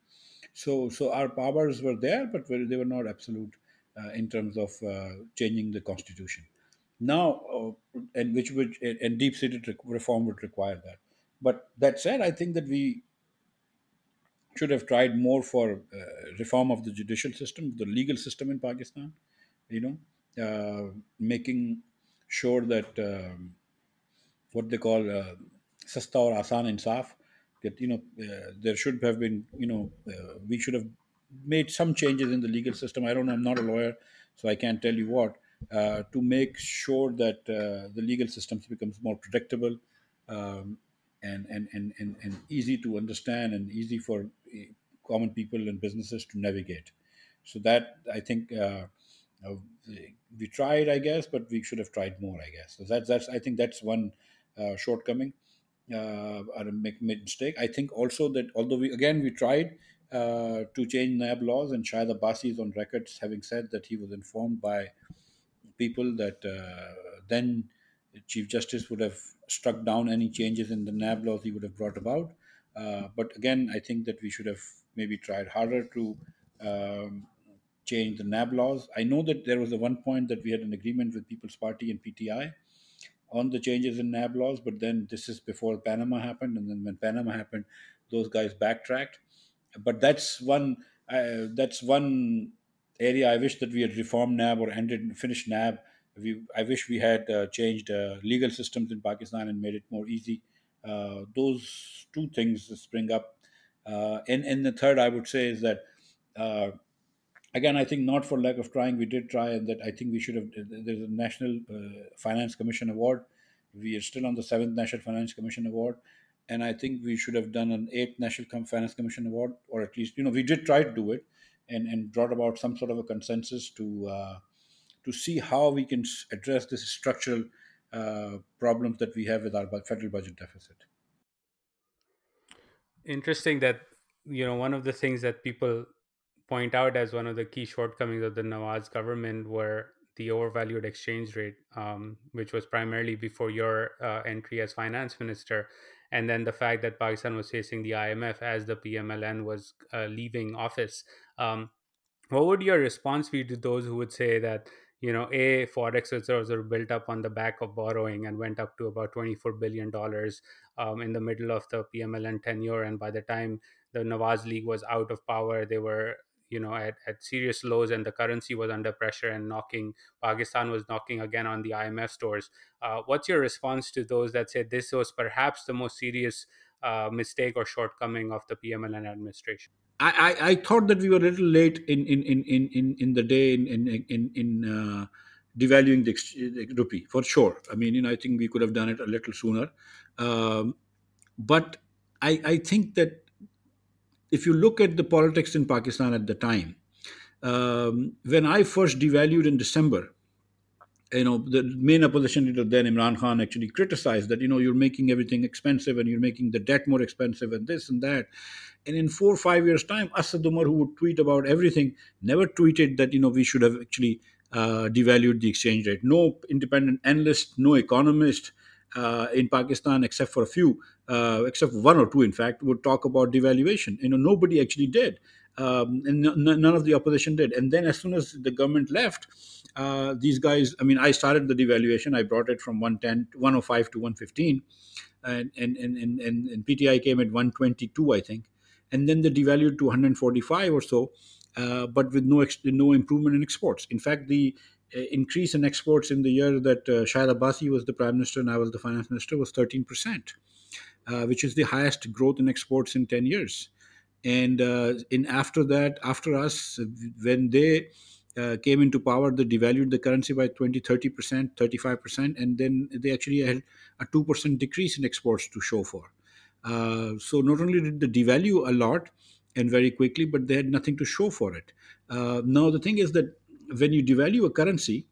so so our powers were there, but they were not absolute uh, in terms of uh, changing the constitution. Now, uh, and which would and deep-seated reform would require that. But that said, I think that we should have tried more for uh, reform of the judicial system, the legal system in Pakistan. You know, uh, making sure that um, what they call uh, sasta or asan insaf that you know uh, there should have been you know uh, we should have made some changes in the legal system. I don't know i'm not a lawyer so i can't tell you what uh, to make sure that uh, the legal system becomes more predictable um, and, and, and, and, and easy to understand and easy for uh, common people and businesses to navigate. So that i think uh, we tried, I guess, but we should have tried more, I guess. So that's that's I think that's one shortcoming uh, or make, mistake. I think also that although we again we tried uh, to change NAB laws, and Shahid Abbasi is on records having said that he was informed by people that uh, then Chief Justice would have struck down any changes in the NAB laws he would have brought about. Uh, but again, I think that we should have maybe tried harder to um, change the NAB laws. I know that there was a one point that we had an agreement with People's Party and PTI on the changes in NAB laws, but then this is before Panama happened, and then when Panama happened, those guys backtracked. But that's one uh, that's one area I wish that we had reformed NAB or ended finished NAB. We, I wish we had uh, changed uh, legal systems in Pakistan and made it more easy. Uh, those two things spring up. Uh, and, and the third, I would say, is that uh, again i think not for lack of trying we did try and that i think we should have there's a national uh, finance commission award. We are still on the seventh national finance commission award. And i think we should have done an eighth national finance commission award or at least you know we did try to do it and and brought about some sort of a consensus to uh, to see how we can address this structural uh, problems that we have with our federal budget deficit. Interesting that you know one of the things that people point out as one of the key shortcomings of the Nawaz government were the overvalued exchange rate, um, which was primarily before your uh, entry as finance minister, and then the fact that Pakistan was facing the IMF as the PMLN was uh, leaving office. Um, what would your response be to those who would say that you know a forex reserves are built up on the back of borrowing and went up to about 24 billion dollars um, in the middle of the PMLN tenure and by the time the Nawaz League was out of power they were you know at, at serious lows and the currency was under pressure and knocking Pakistan was knocking again on the IMF stores uh, what's your response to those that say this was perhaps the most serious uh, mistake or shortcoming of the PMLN administration I, I, I thought that we were a little late in in, in, in, in in the day in in in, in uh, devaluing the, the rupee for sure. I mean, you know, I think we could have done it a little sooner. Um, but I, I think that if you look at the politics in Pakistan at the time, um, when I first devalued in December, you know, the main opposition leader then, Imran Khan, actually criticized that, you know, you're making everything expensive and you're making the debt more expensive and this and that. And in four or five years' time, Asad Umar, who would tweet about everything, never tweeted that, you know, we should have actually uh, devalued the exchange rate. No independent analyst, no economist uh, in Pakistan, except for a few, uh, except one or two, in fact, would talk about devaluation. You know, nobody actually did. Um, and n- none of the opposition did. And then, as soon as the government left, uh, these guys, I mean, I started the devaluation. I brought it from 110, 105 to 115 and and, and, and, and PTI came at 122, I think, and then they devalued to 145 or so, uh, but with no ex- no improvement in exports. In fact, the uh, increase in exports in the year that uh, Shahid Abbasi was the prime minister and I was the finance minister was 13 percent, uh, which is the highest growth in exports in 10 years. And uh, in after that, after us, when they uh, came into power, they devalued the currency by 20, 30%, 35%, and then they actually had a 2% decrease in exports to show for. Uh, so not only did they devalue a lot, and very quickly, but they had nothing to show for it. Uh, now, the thing is that when you devalue a currency,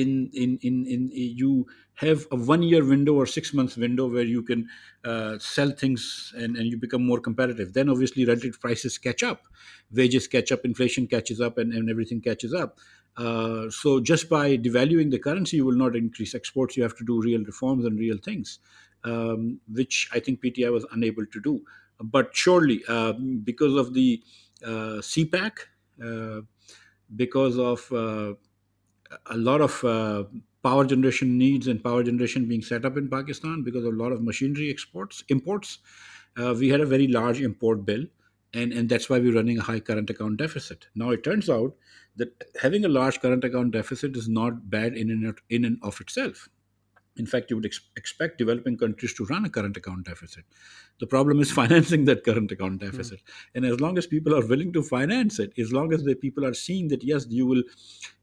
in in in, in you have a one year window or six months window where you can uh, sell things and, and you become more competitive. Then obviously relative prices catch up. Wages catch up inflation catches up and, and everything catches up. Uh, so just by devaluing the currency you will not increase exports. You have to do real reforms and real things um, which i think pti was unable to do. But surely um, because of the uh, CPEC uh, because of uh, a lot of uh, power generation needs and power generation being set up in Pakistan because of a lot of machinery exports imports. Uh, we had a very large import bill, and and that's why we're running a high current account deficit. Now it turns out that having a large current account deficit is not bad in and, in and of itself. In fact, you would ex- expect developing countries to run a current account deficit. The problem is financing that current account deficit. Mm. And as long as people are willing to finance it, as long as the people are seeing that, yes, you will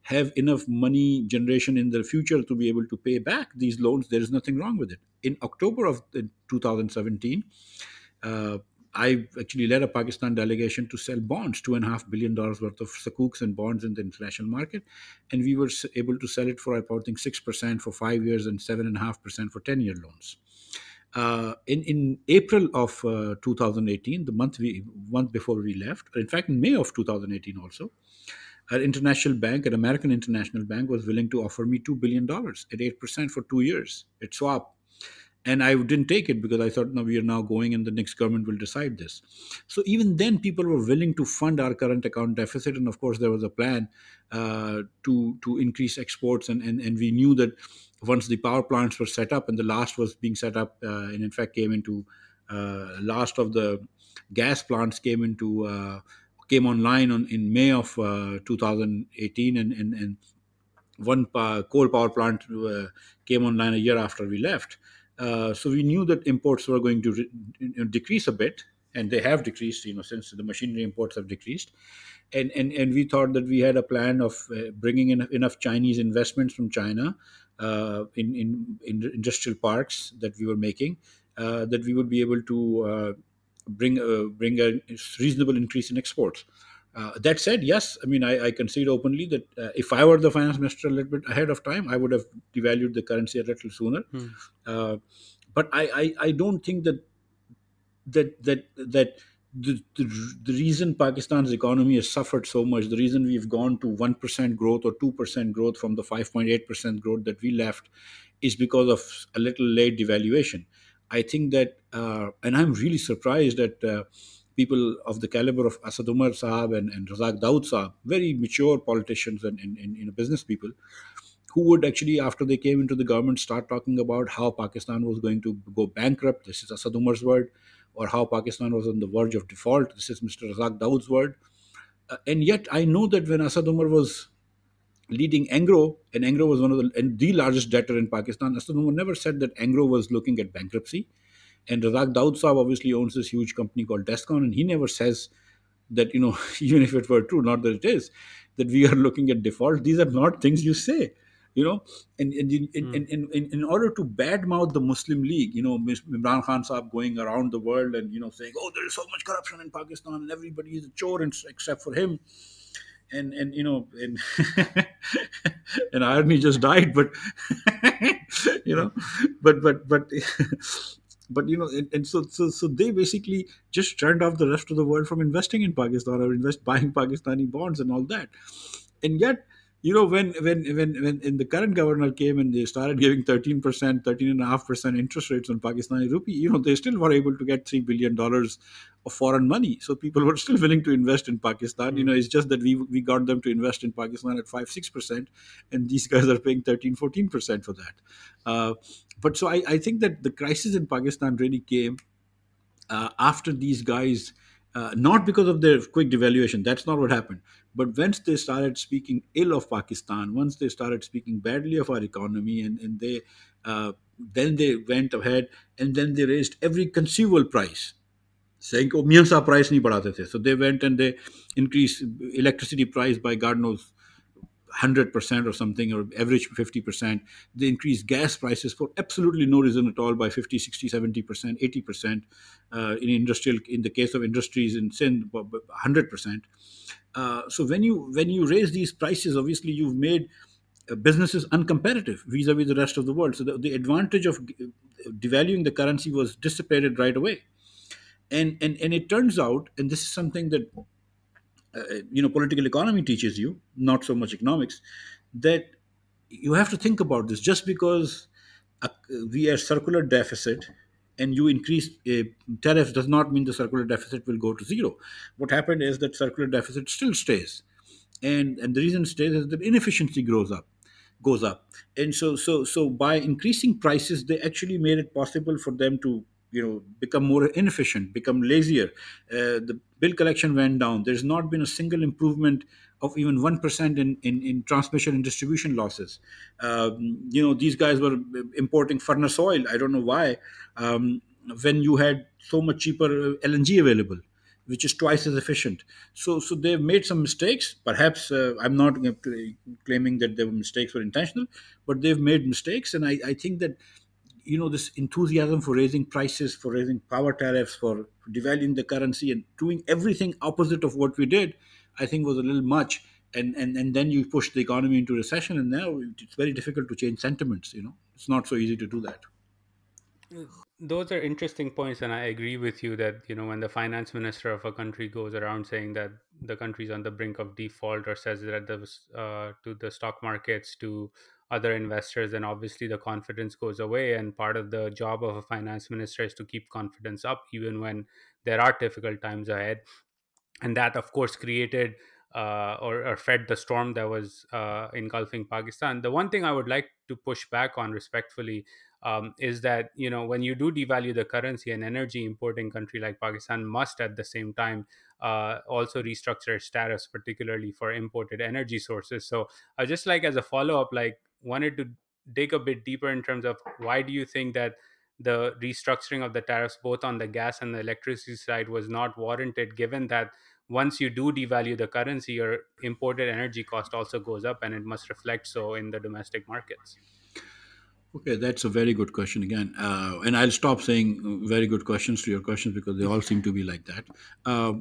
have enough money generation in the future to be able to pay back these loans, there is nothing wrong with it. In October of 2017, uh, I actually led a Pakistan delegation to sell bonds, two and a half billion dollars worth of sukuks and bonds in the international market, and we were able to sell it for I think six percent for five years and seven and a half percent for ten year loans. Uh, in in April of uh, 2018, the month we month before we left, in fact in May of 2018 also, an international bank, an American international bank, was willing to offer me two billion dollars at eight percent for two years at swap and I didn't take it because I thought, no, we are now going and the next government will decide this. So even then, people were willing to fund our current account deficit, and of course, there was a plan uh, to to increase exports, and, and and we knew that once the power plants were set up, and the last was being set up, uh, and in fact came into uh, last of the gas plants came into uh, came online on, in May of uh, 2018, and and, and one coal power plant uh, came online a year after we left. Uh, so we knew that imports were going to re- you know, decrease a bit, and they have decreased. You know, since the machinery imports have decreased, and and and we thought that we had a plan of uh, bringing in enough Chinese investments from China uh, in, in in industrial parks that we were making uh, that we would be able to uh, bring bring a reasonable increase in exports. Uh, that said, yes, I mean, I, I concede openly that uh, if I were the finance minister a little bit ahead of time, I would have devalued the currency a little sooner. Hmm. Uh, but I, I, I, don't think that that that that the, the, the reason Pakistan's economy has suffered so much, the reason we've gone to 1% growth or 2% growth from the 5.8% growth that we left, is because of a little late devaluation. I think that, uh, and I'm really surprised that uh, people of the caliber of Asad Umar Saab and, and Razak Dawood Saab, very mature politicians and, and, and you know, business people, who would actually, after they came into the government, start talking about how Pakistan was going to go bankrupt. This is Asad Umar's word. Or how Pakistan was on the verge of default. This is Mr. Razak Dawood's word. Uh, and yet, I know that when Asad Umar was leading Engro, and Engro was one of the, the largest debtor in Pakistan, Asad Umar never said that Engro was looking at bankruptcy and Razak Dawood Saab obviously owns this huge company called Descon, and he never says that, you know, even if it were true, not that it is, that we are looking at default. These are not things you say, you know. And, and in, in, mm. in, in, in, order to badmouth the Muslim League, you know, Imran Khan Saab going around the world and, you know, saying, oh, there is so much corruption in Pakistan and everybody is a chore except for him and and you know and and irony just died but you know but but but but you know and, and, so, so so they basically just turned off the rest of the world from investing in pakistan or invest buying pakistani bonds and all that. And yet you know when when when when in the current governor came and they started giving 13% 13.5% interest rates on pakistani rupee you know they still were able to get 3 billion dollars of foreign money. So people were still willing to invest in pakistan. Mm-hmm. you know it's just that we we got them to invest in pakistan at 5 6% and these guys are paying 13 14% for that. Uh, but so I, I think that the crisis in pakistan really came uh, after these guys uh, not because of their quick devaluation. That's not what happened but once they started speaking ill of pakistan once they started speaking badly of our economy and, and they uh, then they went ahead and then they raised every conceivable price. Saying oh miyan sa price nahi the. So they went and they increased electricity price by god knows 100% or something or average 50% they increased gas prices for absolutely no reason at all by 50 60 70% 80% uh, in industrial in the case of industries in sin 100% uh, so when you when you raise these prices obviously you've made uh, businesses uncompetitive vis-a-vis the rest of the world. So the, the advantage of devaluing the currency was dissipated right away. And and and it turns out and this is something that uh, you know political economy teaches you not so much economics that you have to think about this. Just because uh, we are circular deficit and you increase a tariff does not mean the circular deficit will go to zero. What happened is that circular deficit still stays. And and the reason stays is that inefficiency grows up goes up. And so so so by increasing prices they actually made it possible for them to you know become more inefficient become lazier. Uh, the bill collection went down. There's not been a single improvement of even 1% in, in, in transmission and distribution losses um, you know these guys were importing furnace oil i don't know why um, when you had so much cheaper lng available which is twice as efficient. So, so they've made some mistakes. Perhaps uh, I'm not claiming that their mistakes were intentional, but they've made mistakes, and I, I think that you know this enthusiasm for raising prices for raising power tariffs for devaluing the currency and doing everything opposite of what we did i think was a little much. And and, and then you push the economy into recession and now it's very difficult to change sentiments you know? It's not so easy to do that. Those are interesting points and i agree with you that you know when the finance minister of a country goes around saying that the country is on the brink of default or says that the uh, to the stock markets to other investors then obviously the confidence goes away. And part of the job of a finance minister is to keep confidence up even when there are difficult times ahead and that of course created uh, or, or, fed the storm that was uh, engulfing Pakistan. The one thing I would like to push back on respectfully um, is that you know when you do devalue the currency, an energy importing country like Pakistan must at the same time uh, also restructure its tariffs, particularly for imported energy sources. So, I just like as a follow up, like wanted to dig a bit deeper in terms of why do you think that the restructuring of the tariffs both on the gas and the electricity side was not warranted given that once you do devalue the currency your imported energy cost also goes up and it must reflect so in the domestic markets. Okay that's a very good question again. Uh, and i'll stop saying very good questions to your questions because they all seem to be like that. Uh,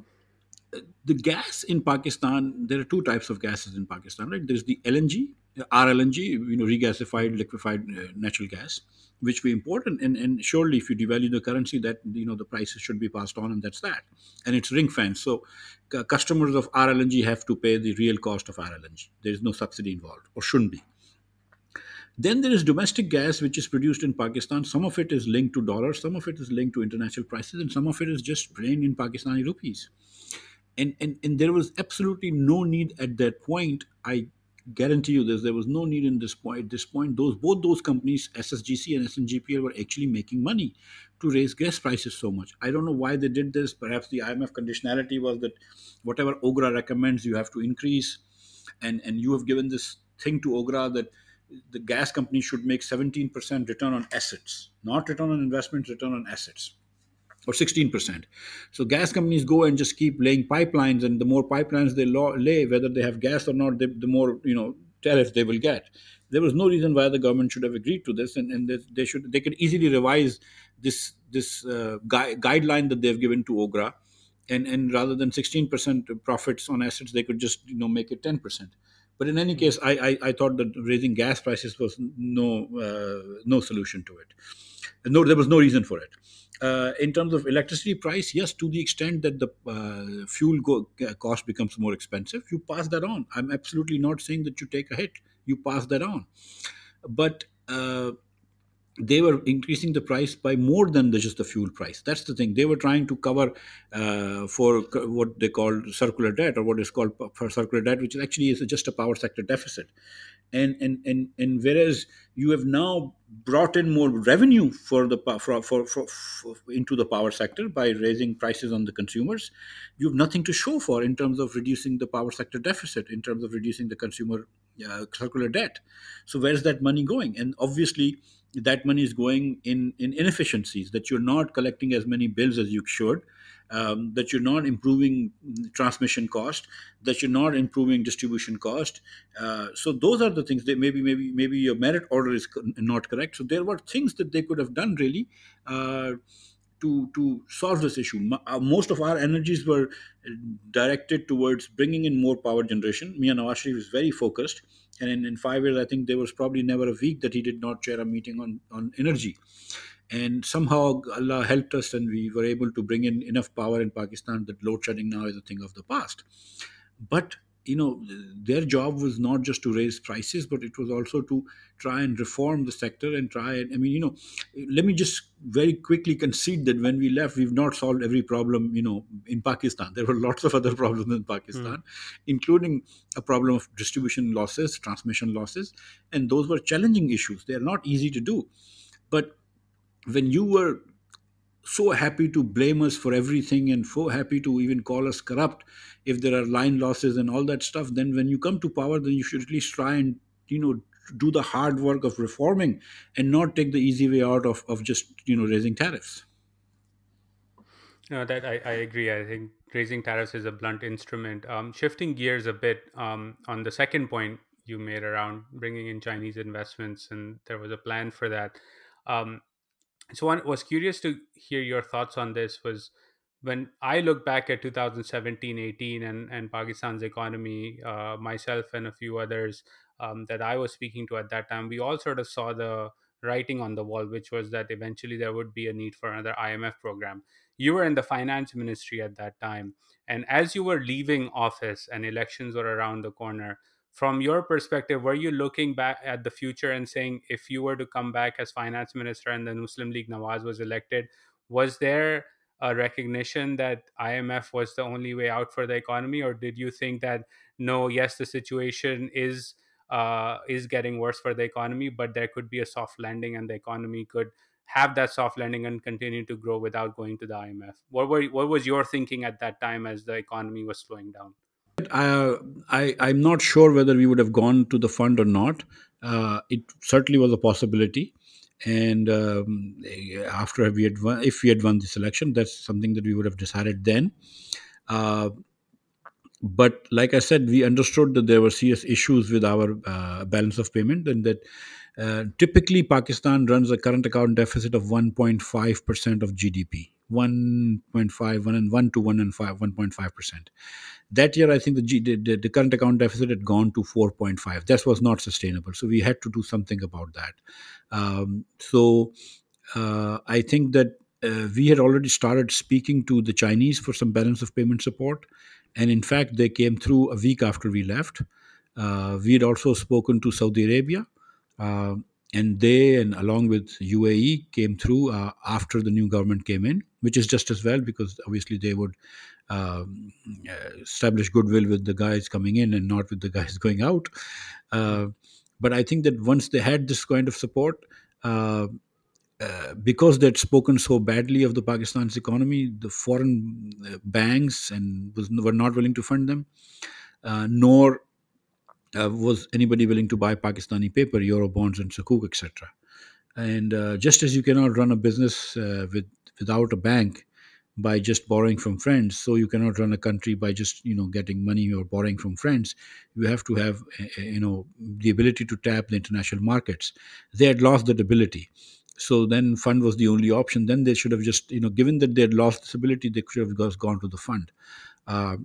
the gas in pakistan there are two types of gases in pakistan right? There's the lng RLNG, you know, regasified liquefied uh, natural gas, which we import, and, and, and surely if you devalue the currency, that you know the prices should be passed on, and that's that, and it's ring fence. So uh, customers of RLNG have to pay the real cost of RLNG. There is no subsidy involved, or shouldn't be. Then there is domestic gas, which is produced in Pakistan. Some of it is linked to dollars, some of it is linked to international prices, and some of it is just plain in Pakistani rupees. And, and, and there was absolutely no need at that point. I guarantee you this there was no need in this point at this point those both those companies ssgc and sngpl were actually making money to raise gas prices so much. I don't know why they did this. Perhaps the imf conditionality was that whatever ogra recommends you have to increase. And and you have given this thing to ogra that the gas company should make 17% return on assets not return on investment return on assets or 16%. So gas companies go and just keep laying pipelines, and the more pipelines they lay, whether they have gas or not, the more you know tariffs they will get. There was no reason why the government should have agreed to this, and, and they, they should they could easily revise this this uh, gui- guideline that they've given to OGRA, and and rather than 16% profits on assets, they could just you know make it 10%. But in any case, I, I, I thought that raising gas prices was no uh, no solution to it. No, there was no reason for it. Uh, in terms of electricity price, yes, to the extent that the uh, fuel go- uh, cost becomes more expensive, you pass that on. I'm absolutely not saying that you take a hit. You pass that on. But uh, they were increasing the price by more than just the fuel price. That's the thing. They were trying to cover uh, for what they call circular debt, or what is called for circular debt, which actually is just a power sector deficit and and and, and whereas you have now brought in more revenue for the for, for, for, for, into the power sector by raising prices on the consumers you have nothing to show for in terms of reducing the power sector deficit in terms of reducing the consumer uh, circular debt. So where's that money going? And obviously that money is going in in inefficiencies that you're not collecting as many bills as you should um, that you're not improving transmission cost, that you're not improving distribution cost. Uh, so those are the things that maybe maybe maybe your merit order is not correct. So there were things that they could have done really. Uh, to to solve this issue. Uh, Most of our energies were uh, directed towards bringing in more power generation. Mian Nawaz Sharif is very focused, and in, in five years, I think there was probably never a week that he did not chair a meeting on on energy. And somehow Allah helped us, and we were able to bring in enough power in Pakistan that load shedding now is a thing of the past. But you know their job was not just to raise prices but it was also to try and reform the sector and try and i mean you know let me just very quickly concede that when we left we've not solved every problem you know in pakistan. There were lots of other problems in pakistan hmm. including a problem of distribution losses transmission losses and those were challenging issues. They are not easy to do. But when you were so happy to blame us for everything and so happy to even call us corrupt if there are line losses and all that stuff then when you come to power then you should at least try and you know do the hard work of reforming and not take the easy way out of, of just you know raising tariffs No, that I, I agree. I think raising tariffs is a blunt instrument. Um, shifting gears a bit um, on the second point you made around bringing in Chinese investments, and there was a plan for that. Um, so I was curious to hear your thoughts on this. Was when I look back at 2017, 18, and, and Pakistan's economy, uh, myself and a few others um, that I was speaking to at that time, we all sort of saw the writing on the wall, which was that eventually there would be a need for another IMF program. You were in the finance ministry at that time. And as you were leaving office and elections were around the corner, from your perspective, were you looking back at the future and saying, if you were to come back as finance minister and the Muslim League Nawaz was elected, was there a recognition that IMF was the only way out for the economy, or did you think that no, yes, the situation is uh, is getting worse for the economy, but there could be a soft landing and the economy could have that soft landing and continue to grow without going to the IMF? What were what was your thinking at that time as the economy was slowing down? I, I i'm not sure whether we would have gone to the fund or not. Uh, it certainly was a possibility. And um, after we had won, if we had won this election that's something that we would have decided then. Uh, but like I said, we understood that there were serious issues with our uh, balance of payment, and that uh, typically Pakistan runs a current account deficit of 1.5 percent of GDP. 1.5, 1 and 1 to 1 and 5, 1.5 percent. That year, I think the, G, the, the current account deficit had gone to 4.5. That was not sustainable. So we had to do something about that. Um, so uh, I think that uh, we had already started speaking to the Chinese for some balance of payment support. And in fact, they came through a week after we left. Uh, we had also spoken to Saudi Arabia. Uh, and they, and along with UAE, came through uh, after the new government came in, which is just as well because obviously they would um, uh, establish goodwill with the guys coming in and not with the guys going out. Uh, but I think that once they had this kind of support, uh, uh, because they'd spoken so badly of the Pakistan's economy, the foreign uh, banks and was, were not willing to fund them, nor uh, was anybody willing to buy Pakistani paper, euro bonds, and sukuk, etc. And uh, just as you cannot run a business uh, with without a bank by just borrowing from friends, so you cannot run a country by just you know getting money or borrowing from friends. You have to have uh, uh, you know the ability to tap the international markets. They had lost that ability, so then fund was the only option. Then they should have just you know given that they had lost this ability, they could have just gone to the fund. Uh,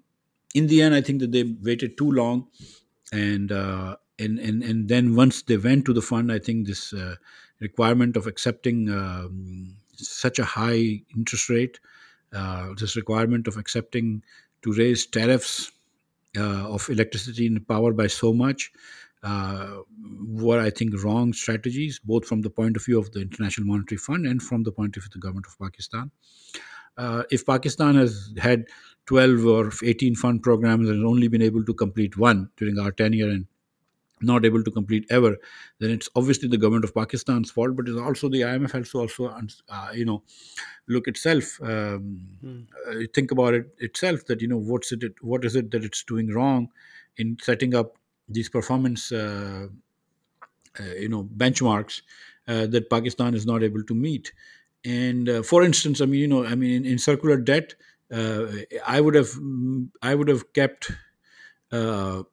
in the end, I think that they waited too long and uh, and and and then once they went to the fund, I think this uh, requirement of accepting um, such a high interest rate, uh, this requirement of accepting to raise tariffs uh, of electricity and power by so much. Uh, were I think wrong strategies, both from the point of view of the International Monetary Fund and from the point of view of the government of Pakistan. Uh, if Pakistan has had 12 or 18 fund programs and has only been able to complete one during our tenure and not able to complete ever, then it's obviously the government of Pakistan's fault, but it's also the IMF has to also, uh, you know, look itself, um, Hmm. uh, think about it itself that, you know, what's it, what is it that it's doing wrong in setting up these performance, uh, uh, you know, benchmarks uh, that Pakistan is not able to meet. And uh, for instance, I mean, you know, I mean, in, in circular debt, I would have I would have kept uh,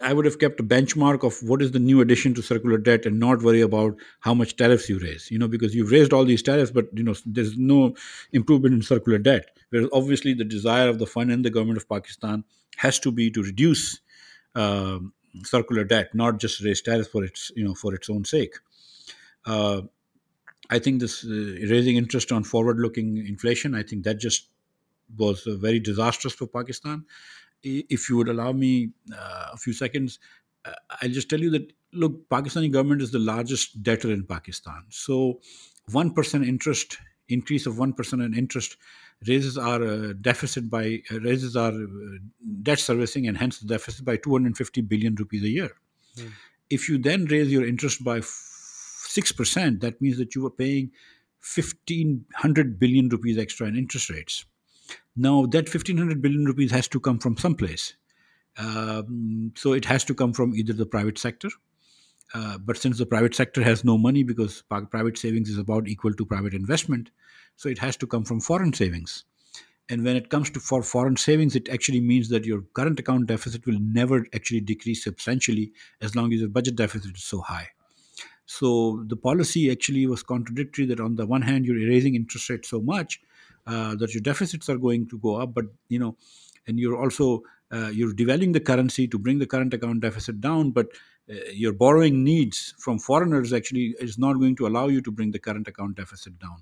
I would have kept a benchmark of what is the new addition to circular debt and not worry about how much tariffs you raise. You know, because you've raised all these tariffs, but you know there's no improvement in circular debt. Whereas obviously the desire of the fund and the government of Pakistan has to be to reduce um circular debt, not just raise tariffs for its you know for its own sake. Uh, I think this uh, raising interest on forward-looking inflation. I think that just was uh, very disastrous for Pakistan if you would allow me uh, a few seconds, uh, I'll just tell you that look, Pakistani government is the largest debtor in Pakistan. So, one percent interest increase of one percent in interest raises our uh, deficit by uh, raises our uh, debt servicing and hence the deficit by 250 billion rupees a year. Mm. If you then raise your interest by six percent, that means that you are paying 1500 billion rupees extra in interest rates now, that 1500 billion rupees has to come from someplace. Um, so it has to come from either the private sector. Uh, but since the private sector has no money because private savings is about equal to private investment, so it has to come from foreign savings. And when it comes to for foreign savings, it actually means that your current account deficit will never actually decrease substantially as long as your budget deficit is so high. So the policy actually was contradictory that on the one hand you're raising interest rates so much, uh, that your deficits are going to go up but you know and you're also uh, you're devaluing the currency to bring the current account deficit down but uh, your borrowing needs from foreigners actually is not going to allow you to bring the current account deficit down.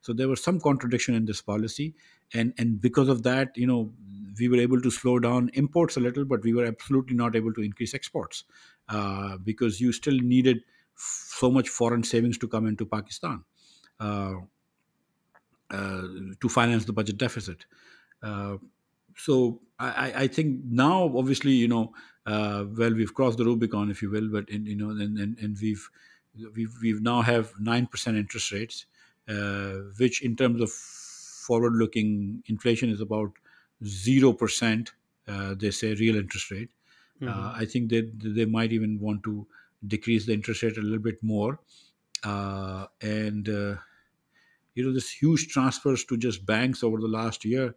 So there was some contradiction in this policy and and because of that you know we were able to slow down imports a little but we were absolutely not able to increase exports uh, because you still needed so much foreign savings to come into pakistan. Uh, to finance the budget deficit. Uh, so I, I, think now, obviously, you know, uh, well, we've crossed the Rubicon, if you will, but in, you know, and, and, and we've we've we've now have nine percent interest rates, which in terms of forward-looking inflation is about zero percent. they say real interest rate. Mm-hmm. I think that they, they might even want to decrease the interest rate a little bit more, uh, and uh, you know this huge transfers to just banks over the last year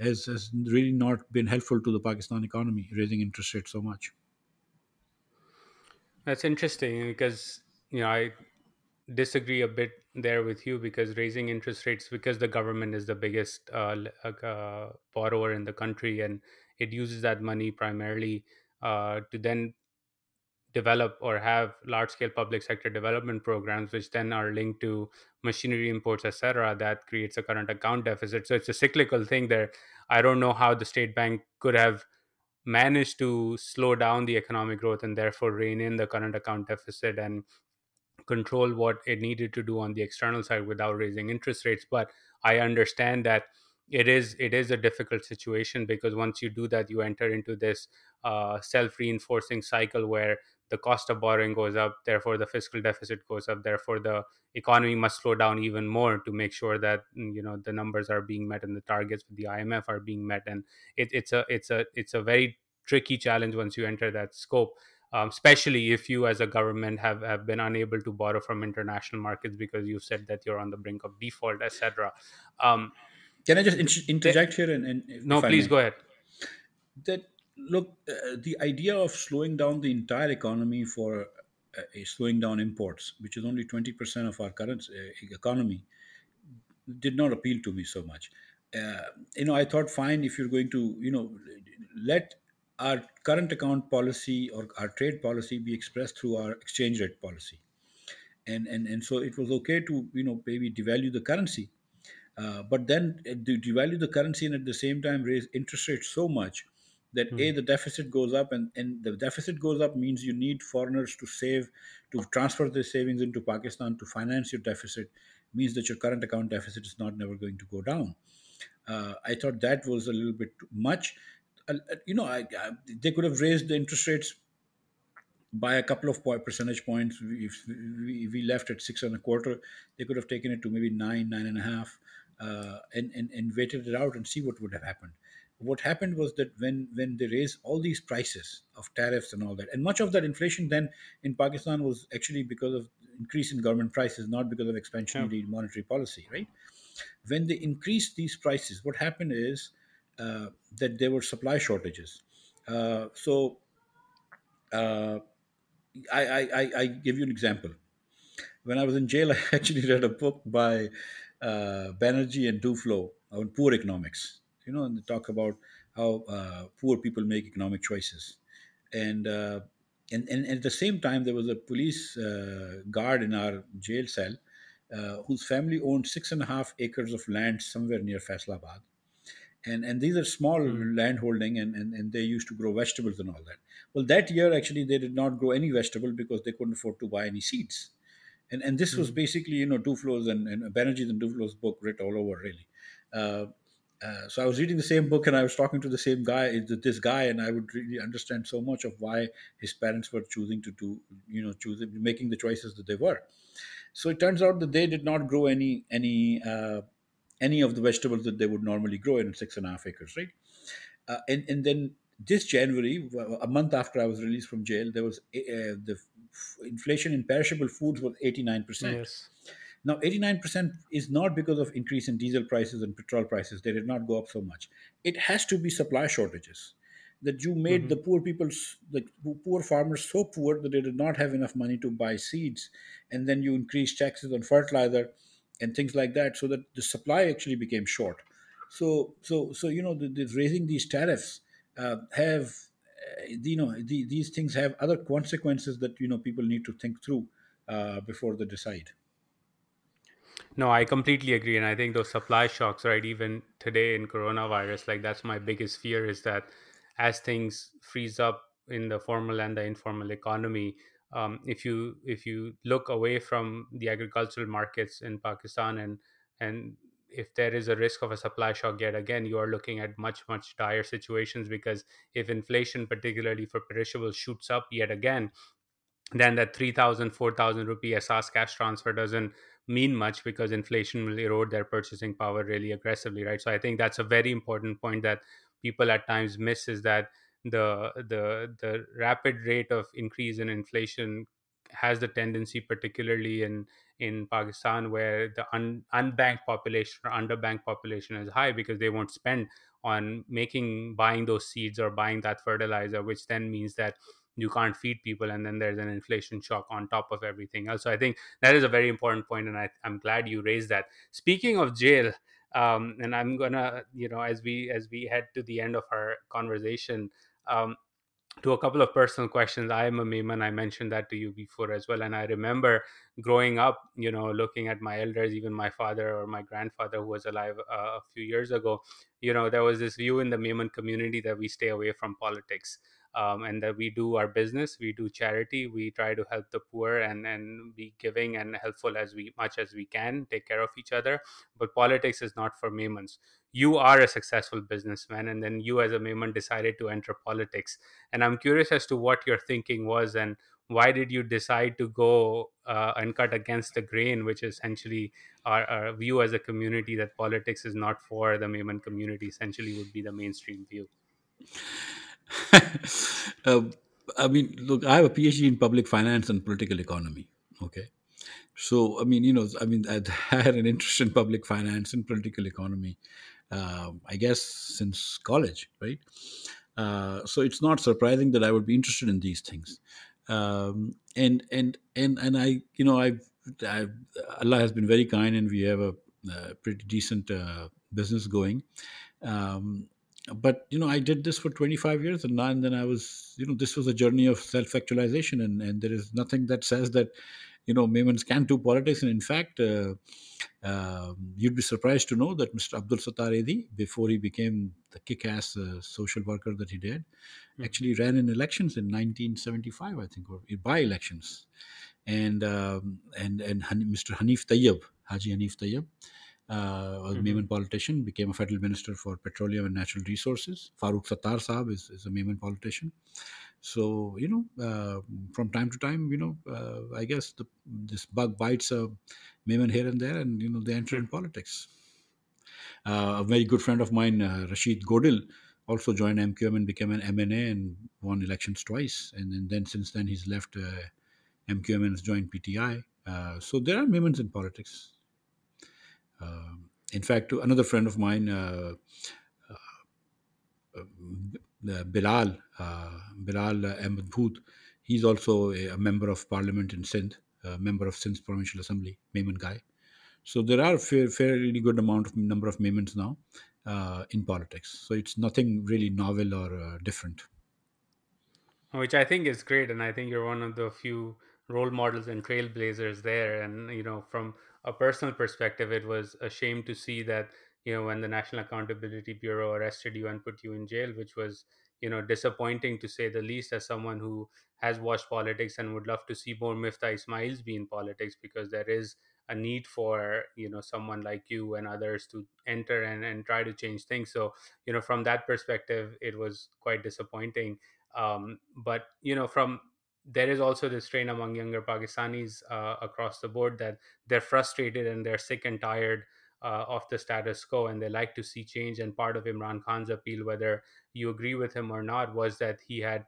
has, has really not been helpful to the Pakistan economy, raising interest rates so much. That's interesting because you know I disagree a bit there with you because raising interest rates because the government is the biggest uh, uh, borrower in the country and it uses that money primarily uh, to then develop or have large scale public sector development programs which then are linked to machinery imports etc that creates a current account deficit. So it's a cyclical thing there. I don't know how the state bank could have managed to slow down the economic growth and therefore rein in the current account deficit and control what it needed to do on the external side without raising interest rates. But i understand that it is it is a difficult situation because once you do that you enter into this uh, self-reinforcing cycle where the cost of borrowing goes up therefore the fiscal deficit goes up therefore the economy must slow down even more to make sure that mm, you know the numbers are being met and the targets with the imf are being met. And it, it's a it's a it's a very tricky challenge once you enter that scope um, especially if you as a government have, have been unable to borrow from international markets because you've said that you're on the brink of default etc um, can i just in- interject here and, and no please go ahead. That look, uh, the idea of slowing down the entire economy for uh, slowing down imports, which is only 20% of our current uh, economy, did not appeal to me so much. Uh, you know, I thought, fine, if you're going to, you know, let our current account policy or our trade policy be expressed through our exchange rate policy. And, and, and so it was okay to, you know, maybe devalue the currency. Uh, but then uh, devalue the currency and at the same time raise interest rates so much that mm. a hmm. the deficit goes up and, and the deficit goes up means you need foreigners to save to transfer their savings into pakistan to finance your deficit means that your current account deficit is not never going to go down uh, i thought that was a little bit too much uh, you know I, I, they could have raised the interest rates by a couple of percentage points if we, we left at six and a quarter they could have taken it to maybe nine nine and a half uh, and, and, and waited it out and see what would have happened what happened was that when when they raised all these prices of tariffs and all that and much of that inflation then in pakistan was actually because of increase in government prices, not because of Yeah. expansionary monetary policy, right? When they increased these prices, what happened is uh, that there were supply shortages. Uh, so uh, I, I, I, I give you an example. When I was in jail, I actually read a book by uh, Banerjee and Duflo on poor economics. You know, and they talk about how uh, poor people make economic choices. And, uh, and, and at the same time, there was a police uh, guard in our jail cell uh, whose family owned six and a half acres of land somewhere near Faisalabad and and these are small Mm. land holding and, and and they used to grow vegetables and all that well that year actually they did not grow any vegetable because they couldn't afford to buy any seeds and and this was Mm. basically you know Duflo's and, and Banerjee's and Duflo's book writ all over really uh, uh, so I was reading the same book and I was talking to the same guy, this guy, and I would really understand so much of why his parents were choosing to do, you know, choosing making the choices that they were. So it turns out that they did not grow any any uh, any of the vegetables that they would normally grow in six and a half acres, right? Uh, and and then this January, a month after I was released from jail, there was uh, the inflation in perishable foods was eighty nine percent. Now, 89% is not because of increase in diesel prices and petrol prices. They did not go up so much. It has to be supply shortages. That you made hmm the poor people, the poor farmers so poor that they did not have enough money to buy seeds. And then you increase taxes on fertilizer and things like that so that the supply actually became short. So, so, so you know, the, the raising these tariffs uh, have, uh, you know, the, these things have other consequences that, you know, people need to think through uh, before they decide. No, I completely agree, and I think those supply shocks, right? Even today in coronavirus, like that's my biggest fear is that as things freeze up in the formal and the informal economy, um, if you if you look away from the agricultural markets in Pakistan and and if there is a risk of a supply shock yet again, you are looking at much much dire situations because if inflation, particularly for perishables, shoots up yet again, then that 3000 4000 rupee Ehsaas cash transfer doesn't mean much because inflation will erode their purchasing power really aggressively right? So i think that's a very important point that people at times miss is that the the the rapid rate of increase in inflation has the tendency particularly in in pakistan where the un, unbanked population or underbanked population is high because they won't spend on making buying those seeds or buying that fertilizer which then means that you can't feed people and then there's an inflation shock on top of everything else so i think that is a very important point and I, i'm glad you raised that speaking of jail um, and i'm gonna you know as we as we head to the end of our conversation um, to a couple of personal questions. I am a Memon. I mentioned that to you before as well. And I remember growing up, you know, looking at my elders, even my father or my grandfather who was alive uh, a few years ago, you know, there was this view in the Memon community that we stay away from politics. Um, and that we do our business, we do charity, we try to help the poor and, and be giving and helpful as we much as we can, take care of each other. But politics is not for Memons. You are a successful businessman, and then you as a Memon decided to enter politics and i'm curious as to what your thinking was and why did you decide to go uh, and cut against the grain which is essentially our, our view as a community that politics is not for the Memon community essentially would be the mainstream view Um I mean, look, I have a PhD in public finance and political economy. Okay. So, I mean, you know, I mean, I had an interest in public finance and political economy, um, I guess, since college, right? Uh, so it's not surprising that I would be interested in these things. Um, and and and and I, you know, I've, I've Allah has been very kind, and we have a, uh pretty decent uh, business going. Um, but you know, I did this for 25 years, and, now, and then I was, you know, this was a journey of self-actualization, and and there is nothing that says that you know Memons can do politics, and in fact. Uh, um, you'd be surprised to know that Mr. Abdul Sattar Edhi, before he became the kick-ass uh, social worker that he did, Mhm, actually ran in elections in 1975, I think, or by-elections. And um, and and Mr. Hanif Tayyab, Haji Hanif Tayyab, uh, was a mhm. Memon politician, became a federal minister for petroleum and natural resources. Farooq Sattar Saab is, is a Memon politician. So you know, uh, from time to time, you know, uh, I guess the, this bug bites a Memon here and there, and you know, they enter in politics. Uh, a very good friend of mine, uh, Rashid Godil, also joined MQM and became an MNA and won elections twice. And, and then since then, he's left uh, MQM and has joined PTI. Uh, so there are moments in politics. Um in fact, another friend of mine, uh, uh, Bilal, uh, Bilal Ahmed Bhoot, he's also a, a member of parliament in Sindh, a member of Sindh's provincial assembly, Memon guy. So there are fair, fairly good amount of number of Memons now uh, in politics. So it's nothing really novel or uh, different. which I think is great, and I think you're one of the few role models and trailblazers there. And you know, from a personal perspective, it was a shame to see that you know when the National Accountability Bureau arrested you and put you in jail, which was you know disappointing to say the least. As someone who has watched politics and would love to see more Miftah Ismails be in politics, because there is a need for you know someone like you and others to enter and, and try to change things so you know from that perspective it was quite disappointing um, but you know from there is also this strain among younger pakistanis uh, across the board that they're frustrated and they're sick and tired uh, of the status quo and they like to see change and part of imran khan's appeal whether you agree with him or not was that he had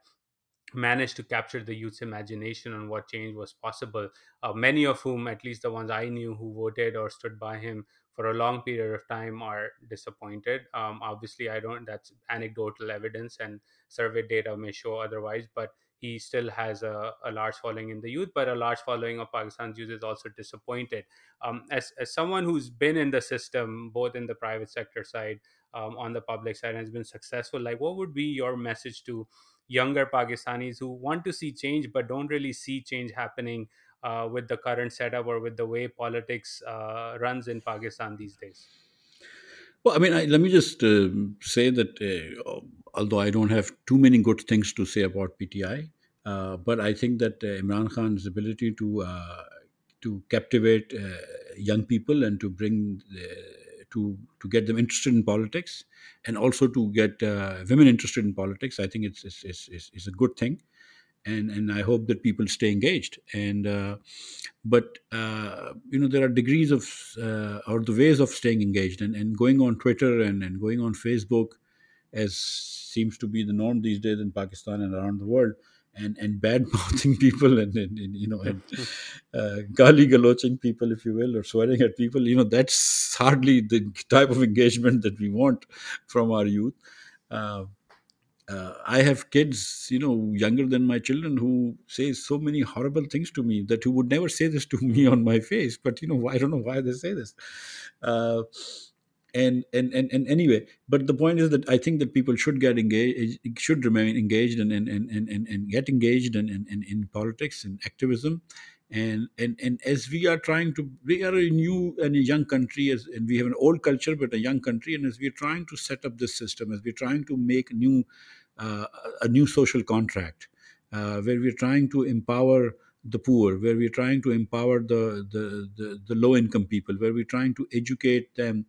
managed to capture the youth's imagination on what change was possible. Uh, many of whom, at least the ones I knew who voted or stood by him for a long period of time, are disappointed. Um, obviously, I don't, that's anecdotal evidence and survey data may show otherwise, but he still has a, a large following in the youth, but a large following of Pakistan's youth is also disappointed. Um, as, as someone who's been in the system, both in the private sector side, um, on the public side, and has been successful, like what would be your message to younger Pakistanis who want to see change but don't really see change happening uh, with the current setup or with the way politics uh, runs in Pakistan these days? Well, I mean, I, let me just uh, say that uh, although I don't have too many good things to say about PTI, uh, but I think that uh, Imran Khan's ability to uh, to captivate uh, young people and to bring to to get them interested in politics, and also to get women interested in politics, I think it's it's, it's, it's a good thing and and I hope that people stay engaged. And uh, but uh, you know there are degrees of uh, or the ways of staying engaged, and, and going on Twitter and, and going on Facebook, as seems to be the norm these days in Pakistan and around the world. And, and bad mouthing people and, and, and, you know and uh, gali galoching people if you will or swearing at people you know that's hardly the type of engagement that we want from our youth uh, uh, I have kids, you know, younger than my children who say so many horrible things to me that who would never say this to me on my face. But you know, I don't know why they say this. Uh, and, and and and anyway, but the point is that I think that people should get engaged, should remain engaged and and and and, and get engaged in, in, in politics and activism. And, and and as we are trying to, we are a new and a young country, as and we have an old culture but a young country, and as we are trying to set up this system, as we're trying to make new a new social contract uh, where we're trying to empower the poor, where we're trying to empower the, the, the, the low income people, where we're trying to educate them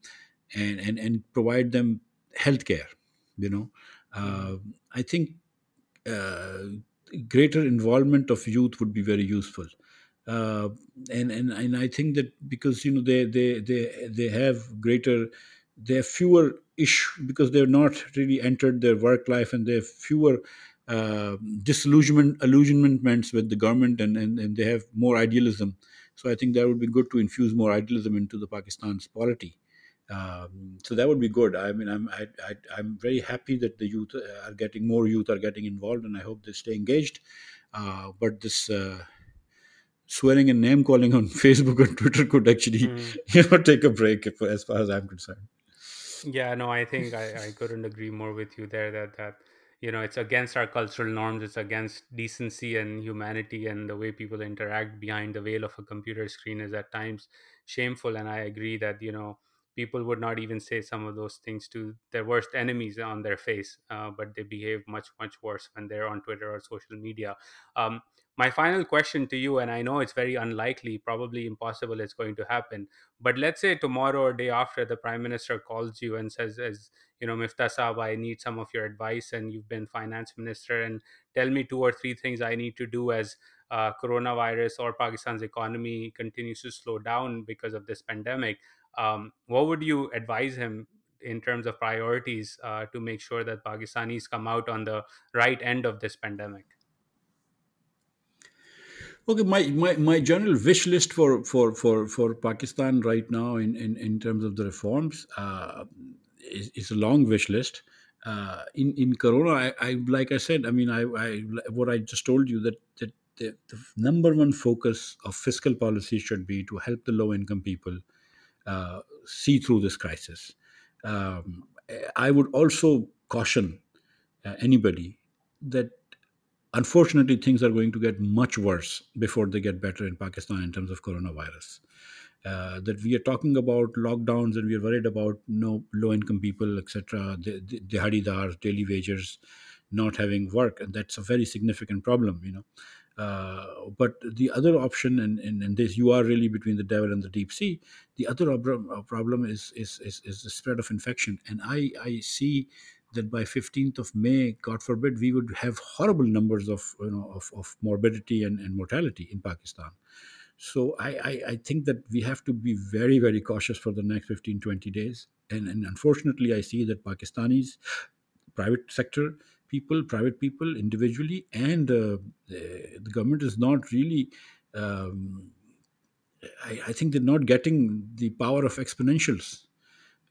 and, and, and provide them health care. You know, uh, I think uh, greater involvement of youth would be very useful. Uh, and, and and I think that because you know they they they they have greater they have fewer issue because they've not really entered their work life and they have fewer uh, disillusionment illusionments with the government and, and, and they have more idealism. So i think that would be good to infuse more idealism into the pakistan's polity. Um, so that would be good. I mean i'm I, I, i'm very happy that the youth are getting more youth are getting involved and i hope they stay engaged. Uh, but this uh, swearing and name calling on facebook and twitter could actually Mm. you know take a break if, as far as i'm concerned Yeah, no, I think I, I couldn't agree more with you there that that you know it's against our cultural norms, it's against decency and humanity and the way people interact behind the veil of a computer screen is at times shameful. And I agree that you know people would not even say some of those things to their worst enemies on their face, uh, but they behave much much worse when they're on Twitter or social media. Um, my final question to you, and I know it's very unlikely, probably impossible, it's going to happen but let's say tomorrow or day after the prime minister calls you and says as you know miftah saab i need some of your advice and you've been finance minister and tell me two or three things i need to do as uh, coronavirus or pakistan's economy continues to slow down because of this pandemic um, what would you advise him in terms of priorities uh, to make sure that pakistanis come out on the right end of this pandemic Okay, my, my, my general wish list for, for, for, for Pakistan right now in, in, in terms of the reforms uh, is, is a long wish list. Uh, in in Corona, I, I like I said, I mean, I, I what I just told you that that the, the number one focus of fiscal policy should be to help the low income people uh, see through this crisis. Um, I would also caution uh, anybody that unfortunately things are going to get much worse before they get better in Pakistan in terms of coronavirus. Uh, that we are talking about lockdowns and we are worried about no low income people, etc., the, the, the daily wagers, not having work, and that's a very significant problem, you know. Uh, but the other option, and, and this, you are really between the devil and the deep sea. The other ob- problem is, is, is is the spread of infection, and I I see that by 15th of May, God forbid, we would have horrible numbers of you know of, of morbidity and, and mortality in Pakistan. So I, I, I think that we have to be very, very cautious for the next 15, 20 days. And, and unfortunately, I see that Pakistanis, private sector people, private people individually, and uh, the, government is not really. Um, I, I think they're not getting the power of exponentials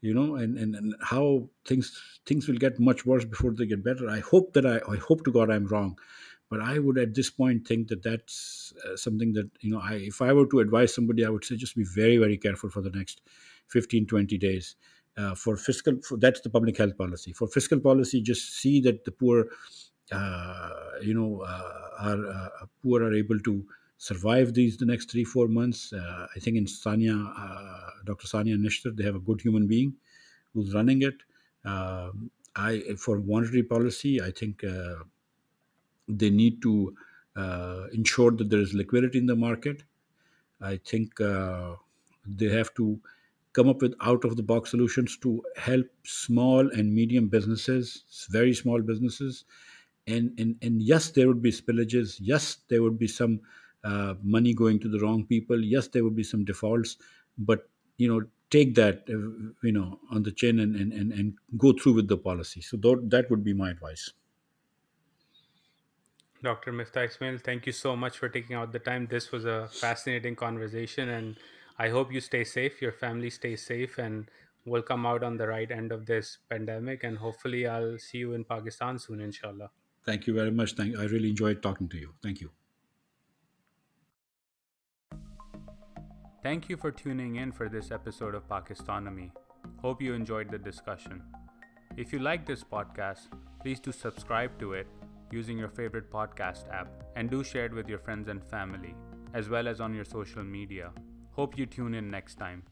you know and, and and how things things will get much worse before they get better. I hope that i i hope to god i'm wrong but i would at this point think that that's uh, something that you know i if i were to advise somebody i would say just be very very careful for the next 15 20 days. Uh, for fiscal for, that's the public health policy. For fiscal policy just see that the poor uh, you know uh, are uh, poor are able to survive these the next three four months. Uh, I think in Sanya, uh, Dr. Sania Nishtar, they have a good human being who's running it. Um, I for monetary policy, I think uh, they need to uh, ensure that there is liquidity in the market. I think uh, they have to come up with out of the box solutions to help small and medium businesses, very small businesses. And, and, and yes, there would be spillages. Yes, there would be some uh, money going to the wrong people. Yes, there would be some defaults, but you know, take that uh, you know on the chin and, and, and, and go through with the policy. So that, that would be my advice. Dr. Miftah Ismail, thank you so much for taking out the time. This was a fascinating conversation, and I hope you stay safe, your family stays safe, and we'll come out on the right end of this pandemic. And hopefully, I'll see you in Pakistan soon, inshallah. Thank you very much. Thank, I really enjoyed talking to you. Thank you. Thank you for tuning in for this episode of Pakistonomy. Hope you enjoyed the discussion. If you like this podcast, please do subscribe to it using your favorite podcast app and do share it with your friends and family, as well as on your social media. Hope you tune in next time.